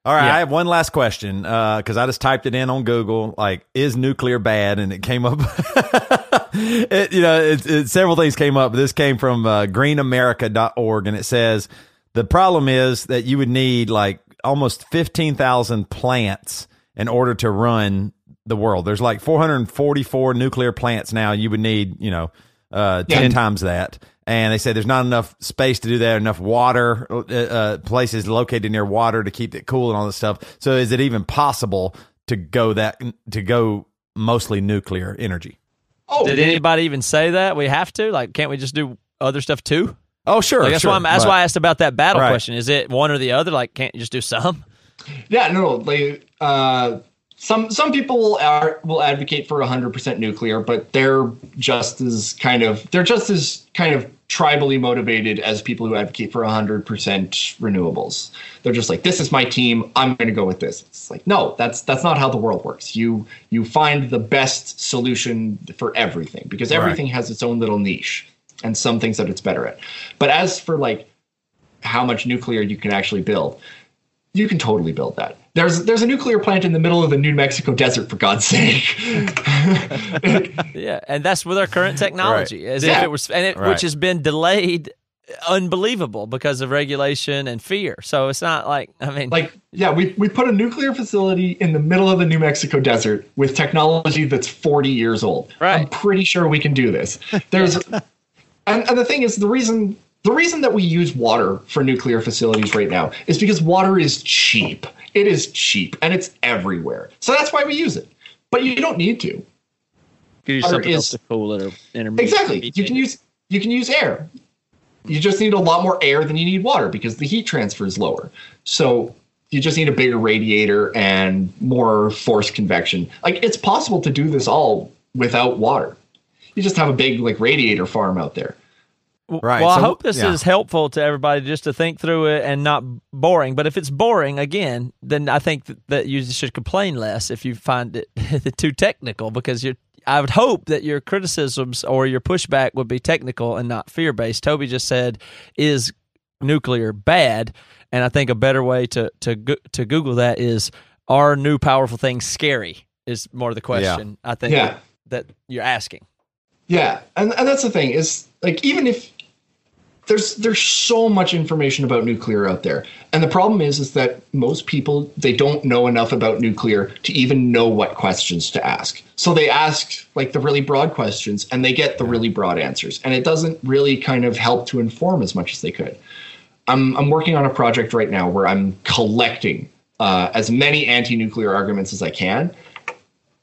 All right, I have one last question because I just typed it in on Google. Like, is nuclear bad? And it came up. it, you know, it, it, several things came up. This came from uh, greenamerica.org, and it says the problem is that you would need like almost fifteen thousand plants in order to run the world. There's like 444 nuclear plants now. You would need, you know, uh, ten Yeah. times that. And they say there's not enough space to do that, enough water, uh, uh, places located near water to keep it cool and all this stuff. So is it even possible to go that to go mostly nuclear energy? oh Did anybody even say that we have to? Like, can't we just do other stuff too? Oh, sure. Like, that's sure, why I'm, that's but- why I asked about that battle Right. question. Is it one or the other? Like, can't you just do some? Yeah, no, no. Like, uh, some some people will are, will advocate for 100% nuclear, but they're just as kind of they're just as kind of tribally motivated as people who advocate for 100% renewables. They're just like, this is my team. I'm going to go with this. It's like, no, that's that's not how the world works. You you find the best solution for everything because everything has its own little niche and some things that it's better at. But as for like how much nuclear you can actually build, you can totally build that. There's there's a nuclear plant in the middle of the New Mexico desert, for God's sake. Yeah, and that's with our current technology, as if it was, and it, Right. which has been delayed, unbelievable because of regulation and fear. So it's not like I mean, like, yeah, we we put a nuclear facility in the middle of the New Mexico desert with technology that's 40 years old. I'm pretty sure we can do this. There's and, and the thing is the reason the reason that we use water for nuclear facilities right now is because water is cheap. It is cheap and it's everywhere. So that's why we use it. But you don't need to. Use Or something else is- to cool it or intermediate. Exactly. You can use you can use air. You just need a lot more air than you need water because the heat transfer is lower. So you just need a bigger radiator and more forced convection. Like it's possible to do this all without water. You just have a big like radiator farm out there. Right, Well, I hope this yeah. is helpful to everybody just to think through it and not boring. But if it's boring again, then I think th- that you should complain less if you find it too technical because you're. I would hope that your criticisms or your pushback would be technical and not fear based. Toby just said, "Is nuclear bad? And I think a better way to to to Google that is are new powerful things scary? Is more of the question I think Yeah. that, that you're asking. Yeah, and and that's the thing is like even if there's there's so much information about nuclear out there, and the problem is is that most people they don't know enough about nuclear to even know what questions to ask. So they ask like the really broad questions, and they get the really broad answers, and it doesn't really kind of help to inform as much as they could. I'm I'm working on a project right now where I'm collecting uh, as many anti-nuclear arguments as I can,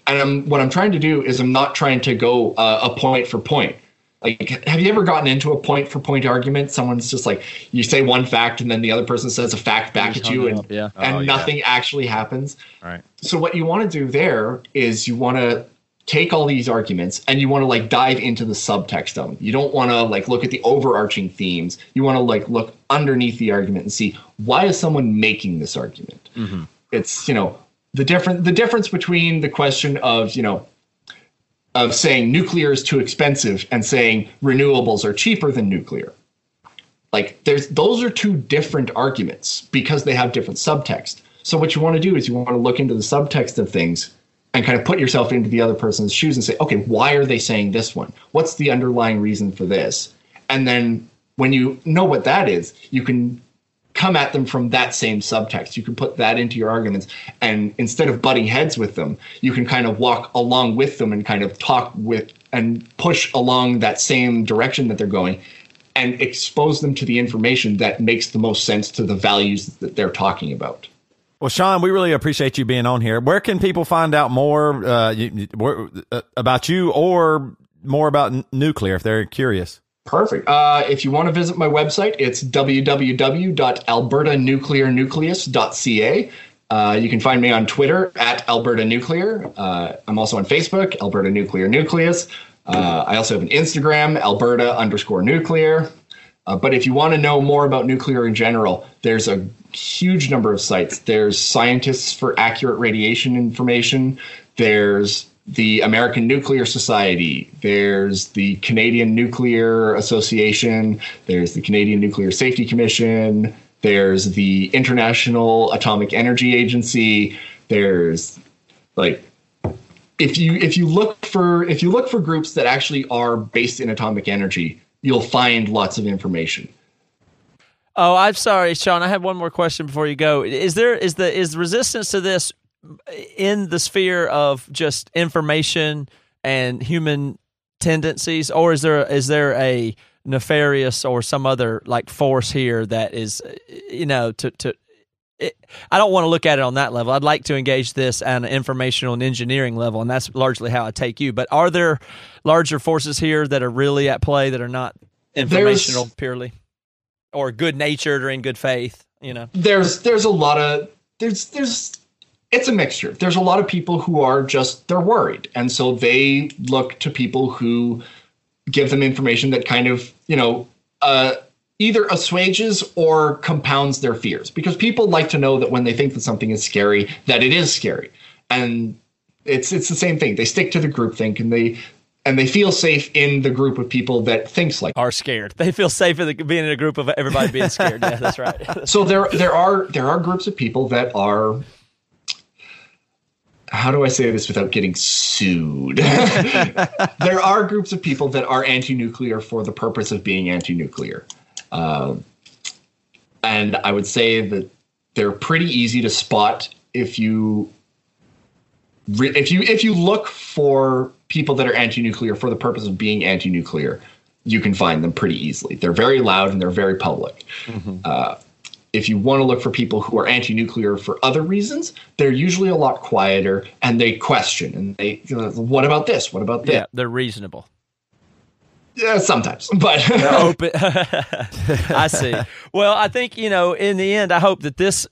and I'm, what I'm trying to do is I'm not trying to go uh, a point for point. Like, have you ever gotten into a point for point argument? Someone's just like, you say one fact, and then the other person says a fact back at you, and, up, yeah. and Oh, yeah. nothing actually happens. Right. So what you want to do there is you want to take all these arguments and you want to like dive into the subtext of them. You don't want to like look at the overarching themes. You want to like look underneath the argument and see why is someone making this argument. It's you know the different the difference between the question of you know of saying nuclear is too expensive and saying renewables are cheaper than nuclear. Like there's those are two different arguments because they have different subtext. So what you want to do is you want to look into the subtext of things and kind of put yourself into the other person's shoes and say, okay, why are they saying this one? What's the underlying reason for this? And then when you know what that is, you can come at them from that same subtext. You can put that into your arguments. And instead of butting heads with them, you can kind of walk along with them and kind of talk with and push along that same direction that they're going and expose them to the information that makes the most sense to the values that they're talking about. Well, Sean, we really appreciate you being on here. Where can people find out more uh, uh, about you or more about nuclear if they're curious? Perfect. Uh, if you want to visit my website, it's www.albertanuclearnucleus.ca. Uh, you can find me on Twitter at Alberta Nuclear. Uh, I'm also on Facebook, Alberta Nuclear Nucleus. Uh, I also have an Instagram, Alberta underscore nuclear. Uh, but if you want to know more about nuclear in general, there's a huge number of sites. There's Scientists for Accurate Radiation Information. There's the American Nuclear Society. There's the Canadian Nuclear Association. There's the Canadian Nuclear Safety Commission. There's the International Atomic Energy Agency. There's like if you if you look for if you look for groups that actually are based in atomic energy, you'll find lots of information. Oh, I'm sorry, Sean. I have one more question before you go. Is there is the is resistance to this in the sphere of just information and human tendencies, or is there is there a nefarious or some other like force here that is, you know, to to it, I don't want to look at it on that level. I'd like to engage this at an informational and engineering level, and that's largely how I take you. But are there larger forces here that are really at play that are not informational purely, or good natured or in good faith? You know, There's there's a lot of there's there's it's a mixture. There's a lot of people who are just they're worried, and so they look to people who give them information that kind of you know uh, either assuages or compounds their fears because people like to know that when they think that something is scary that it is scary and it's it's the same thing they stick to the group think and they and they feel safe in the group of people that thinks like are scared. They feel safe in the, being in a group of everybody being scared. Yeah, that's right. so there there are there are groups of people that are how do I say this without getting sued? there are groups of people that are anti-nuclear for the purpose of being anti-nuclear, um, and I would say that they're pretty easy to spot if you if you if you look for people that are anti-nuclear for the purpose of being anti-nuclear, you can find them pretty easily. They're very loud and they're very public. Uh, if you want to look for people who are anti-nuclear for other reasons, they're usually a lot quieter and they question and they, you know, what about this? What about yeah, that? they're reasonable. Yeah, sometimes, but open. I see. Well, I think you know. In the end, I hope that this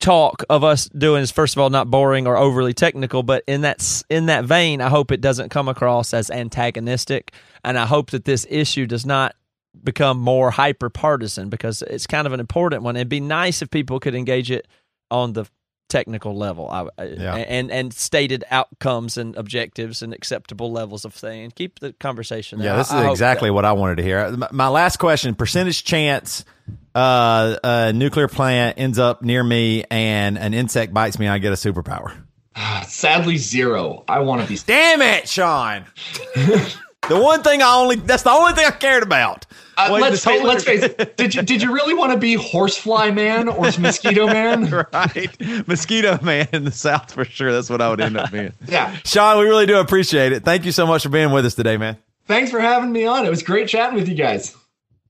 talk of us doing is first of all not boring or overly technical, but in that in that vein, I hope it doesn't come across as antagonistic, and I hope that this issue does not become more hyper partisan because it's kind of an important one. It'd be nice if people could engage it on the technical level. I, I- Yeah. and and stated outcomes and objectives and acceptable levels of thing. Keep the conversation. There. Yeah, this I- I is exactly that- what I wanted to hear. My- My last question: percentage chance uh, a nuclear plant ends up near me and an insect bites me, and I get a superpower. Sadly, zero. I want to be. Damn it, Sean! the one thing I only—that's the only thing I cared about. Uh, Wait, let's face, let's face. it, Did you did you really want to be horsefly man or mosquito man? right, mosquito man in the south for sure. That's what I would end up being. Yeah. Sean, we really do appreciate it. Thank you so much for being with us today, man. Thanks for having me on. It was great chatting with you guys.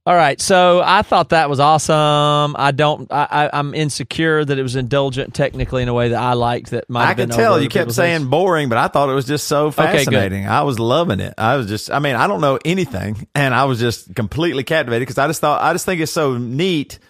All right, so I thought that was awesome. I don't. I, I, I'm insecure that it was indulgent technically in a way that I liked. That might. I have could been tell you kept saying heads. boring, but I thought it was just so Okay, fascinating. I was loving it. I was just, I mean, I don't know anything, and I was just completely captivated because I just thought, I just think it's so neat.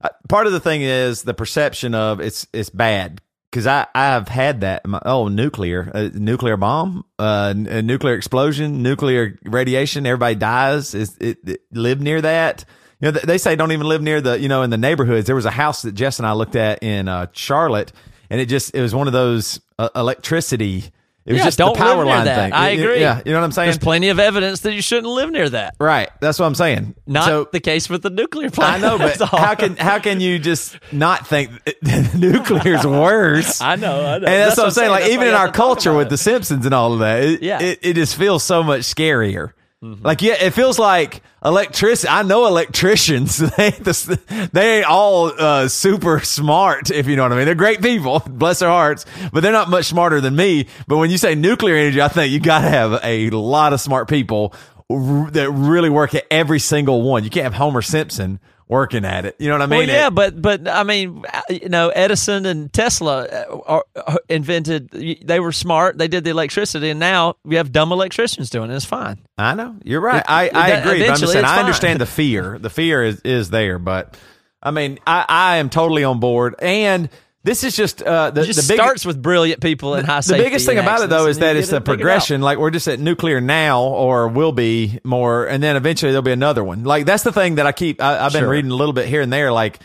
Uh, Part of the thing is the perception of it's it's bad because I I've had that. my- Oh, nuclear, a nuclear bomb, uh, a nuclear explosion, nuclear radiation. Everybody dies. Is it, it live near that? You know, th- they say don't even live near the, you know, in the neighborhoods. There was a house that Jess and I looked at in uh, Charlotte, and it just, it was one of those uh, electricity. It was Yeah, just don't the power live near line that. thing. I agree. Yeah, you know what I'm saying? There's plenty of evidence that you shouldn't live near that. right. That's what I'm saying. Not so, the case with the nuclear plant. I know, but That's how can how can you just not think nuclear's worse? I know, I know. And that's, what I'm saying. Like even in our have to talk culture with it. The Simpsons and all of that, it, Yeah. It, it just feels so much scarier. Like yeah, it feels like electricity. I know electricians. They the, they ain't all uh, super smart, if you know what I mean. They're great people, bless their hearts, but they're not much smarter than me. But when you say nuclear energy, I think you got to have a lot of smart people r- that really work at every single one. You can't have Homer Simpson working at it. You know what I mean? Well, yeah, It- but but I mean, uh, you know, Edison and Tesla uh, are, are invented. They were smart. They did the electricity, and now we have dumb electricians doing it. It's fine. I know you're right. It- I, I agree. But I'm just saying I understand the fear. The fear is is there, but I mean I, I am totally on board. And this is just uh, the It just the big, starts with brilliant people and high school. the biggest thing about it though is that it's the it figured out. progression. Like we're just at nuclear now, or will be more, and then eventually there'll be another one. Like that's the thing that I keep. I, I've been Sure. reading a little bit here and there, like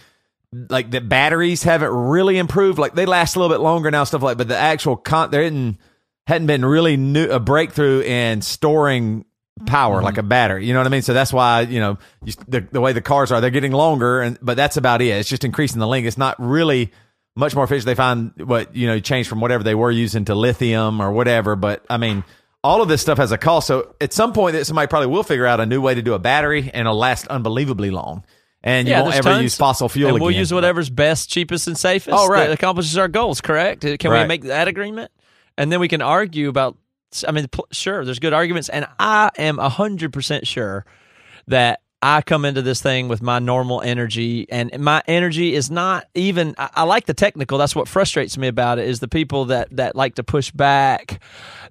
like the batteries haven't really improved. Like they last a little bit longer now, stuff like. But the actual con, there hadn't hadn't been really new a breakthrough in storing power Mm-hmm. like a battery. You know what I mean? So that's why you know you, the the way the cars are, they're getting longer, and but that's about it. It's just increasing the length. It's not really much more efficient. They find what you know change from whatever they were using to lithium or whatever. But I mean. All of this stuff has a cost. So at some point, that somebody probably will figure out a new way to do a battery, and it'll last unbelievably long. And you Yeah, won't ever tons. use fossil fuel and again. we'll use whatever's best, cheapest, and safest. Oh, right. That accomplishes our goals. Correct? Can Right. we make that agreement? And then we can argue about. I mean, pl- sure, there's good arguments, and I am hundred percent sure that I come into this thing with my normal energy, and my energy is not even. I, I like the technical. That's what frustrates me about it is the people that that like to push back.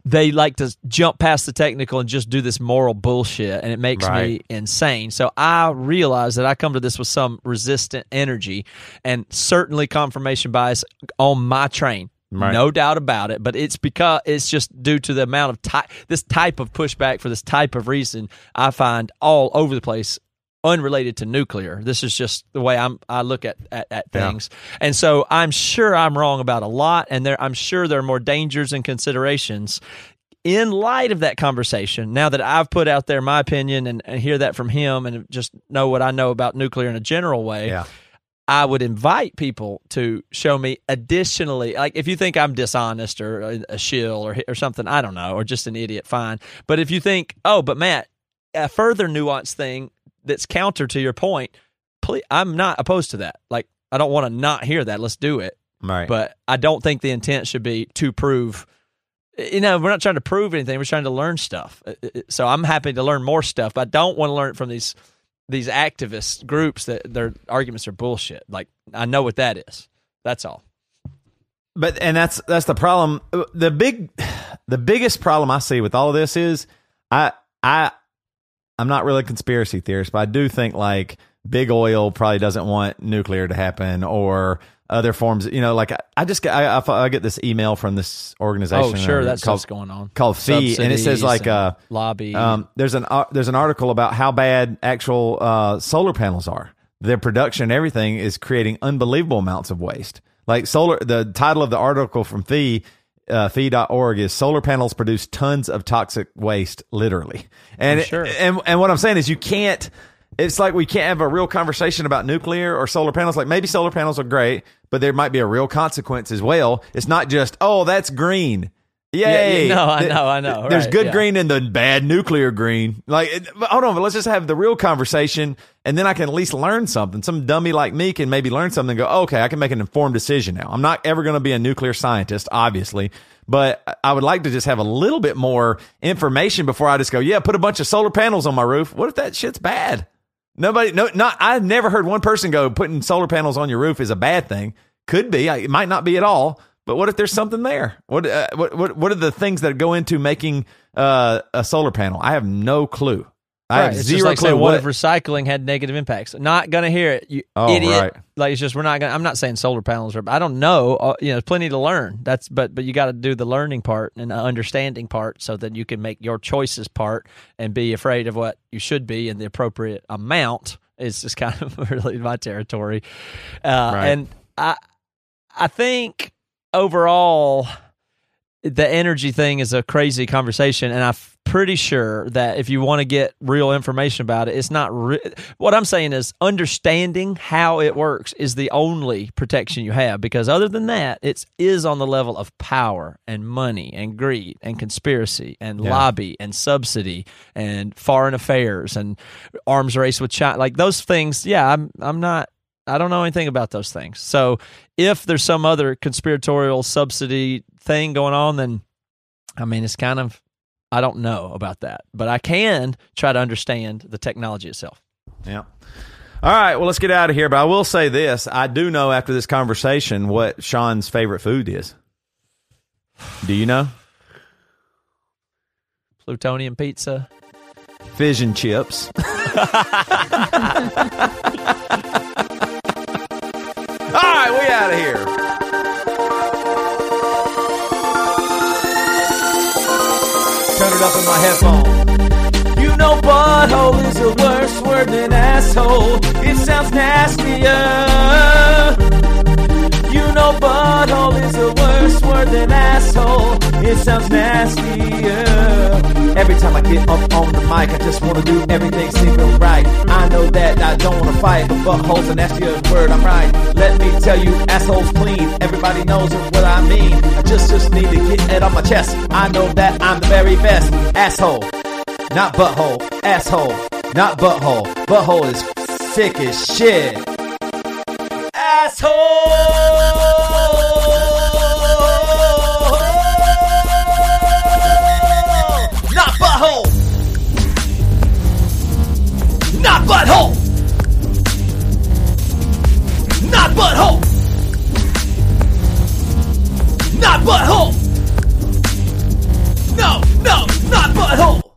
They like to jump past the technical and just do this moral bullshit, and it makes me insane. So I realize that I come to this with some resistant energy, and certainly confirmation bias on my train. Right. No doubt about it, but it's because it's just due to the amount of ty- this type of pushback for this type of reason I find all over the place, unrelated to nuclear. This is just the way I'm I look at at, at Yeah. things, and so I'm sure I'm wrong about a lot, and there I'm sure there are more dangers and considerations in light of that conversation, now that I've put out there my opinion and, and hear that from him and just know what I know about nuclear in a general way, Yeah. I would invite people to show me additionally, like if you think I'm dishonest or a, shill or, or something, I don't know, or just an idiot, fine. But if you think, oh, but Matt, a further nuanced thing that's counter to your point, please, I'm not opposed to that. Like, I don't want to not hear that. Let's do it. Right. But I don't think the intent should be to prove. You know, we're not trying to prove anything. We're trying to learn stuff. Uh, uh, So I'm happy to learn more stuff. But I don't want to learn it from these these activist groups that their arguments are bullshit. Like I know what that is. That's all. But and that's that's the problem. The big, the biggest problem I see with all of this is I I I'm not really a conspiracy theorist, but I do think like big oil probably doesn't want nuclear to happen or other forms. You know, like I, I just get I, I, I get this email from this organization. Oh, sure, uh, that's called what's going on. called Fee, and it says like uh lobby. um, there's an uh, there's an article about how bad actual uh, solar panels are. Their production and everything is creating unbelievable amounts of waste. Like solar, the title of the article from Fee, uh, fee.org is solar panels produce tons of toxic waste, literally. And, sure. and, and what I'm saying is you can't, it's like we can't have a real conversation about nuclear or solar panels. Like maybe solar panels are great, but there might be a real consequence as well. It's not just, oh, that's green. Yay. yeah, yeah, no, I know, I know, There's right, good yeah. green and the bad nuclear green. Like, hold on, but let's just have the real conversation and then I can at least learn something. Some dummy like me can maybe learn something and go, okay, I can make an informed decision now. I'm not ever going to be a nuclear scientist, obviously, but I would like to just have a little bit more information before I just go, yeah, put a bunch of solar panels on my roof. What if that shit's bad? Nobody, no, not, I've never heard one person go, putting solar panels on your roof is a bad thing. Could be, it might not be at all. But what if there's something there? What uh, what what what are the things that go into making uh, a solar panel? I have no clue. I Right, have it's zero like clue. saying, what what if recycling had negative impacts? Not gonna hear it, you Oh, idiot. right. Like it's just we're not gonna. I'm not saying solar panels are. I don't know. Uh, you know, there's plenty to learn. That's but but you got to do the learning part and the understanding part so that you can make your choices part and be afraid of what you should be and the appropriate amount is just kind of really my territory. Uh, Right. And I I think overall the energy thing is a crazy conversation and i'm pretty sure that if you want to get real information about it it's not re- what i'm saying is understanding how it works is the only protection you have because other than that it is on the level of power and money and greed and conspiracy and Yeah. lobby and subsidy and foreign affairs and arms race with china like those things yeah i'm i'm not I don't know anything about those things. So if there's some other conspiratorial subsidy thing going on, then I mean, it's kind of, I don't know about that, but I can try to understand the technology itself. Yeah. All right. Well, let's get out of here. But I will say this: I do know after this conversation what Sean's favorite food is. Do you know? Plutonium pizza. fission chips. All right, we out of here. Turn it up in my headphone. You know, butthole is a worse word than asshole. It sounds nastier. Know, butthole is a worse word than asshole. It sounds nastier. Every time I get up on the mic, I just wanna do everything seeming right. I know that I don't wanna fight, but butthole's a nastier word. I'm right. Let me tell you, assholes clean. Everybody knows what I mean. I just just need to get it on my chest. I know that I'm the very best asshole, not butthole. Asshole, not butthole. Butthole is sick as shit asshole. Not butthole. Not butthole. Not butthole. Not butthole. No, no, not butthole.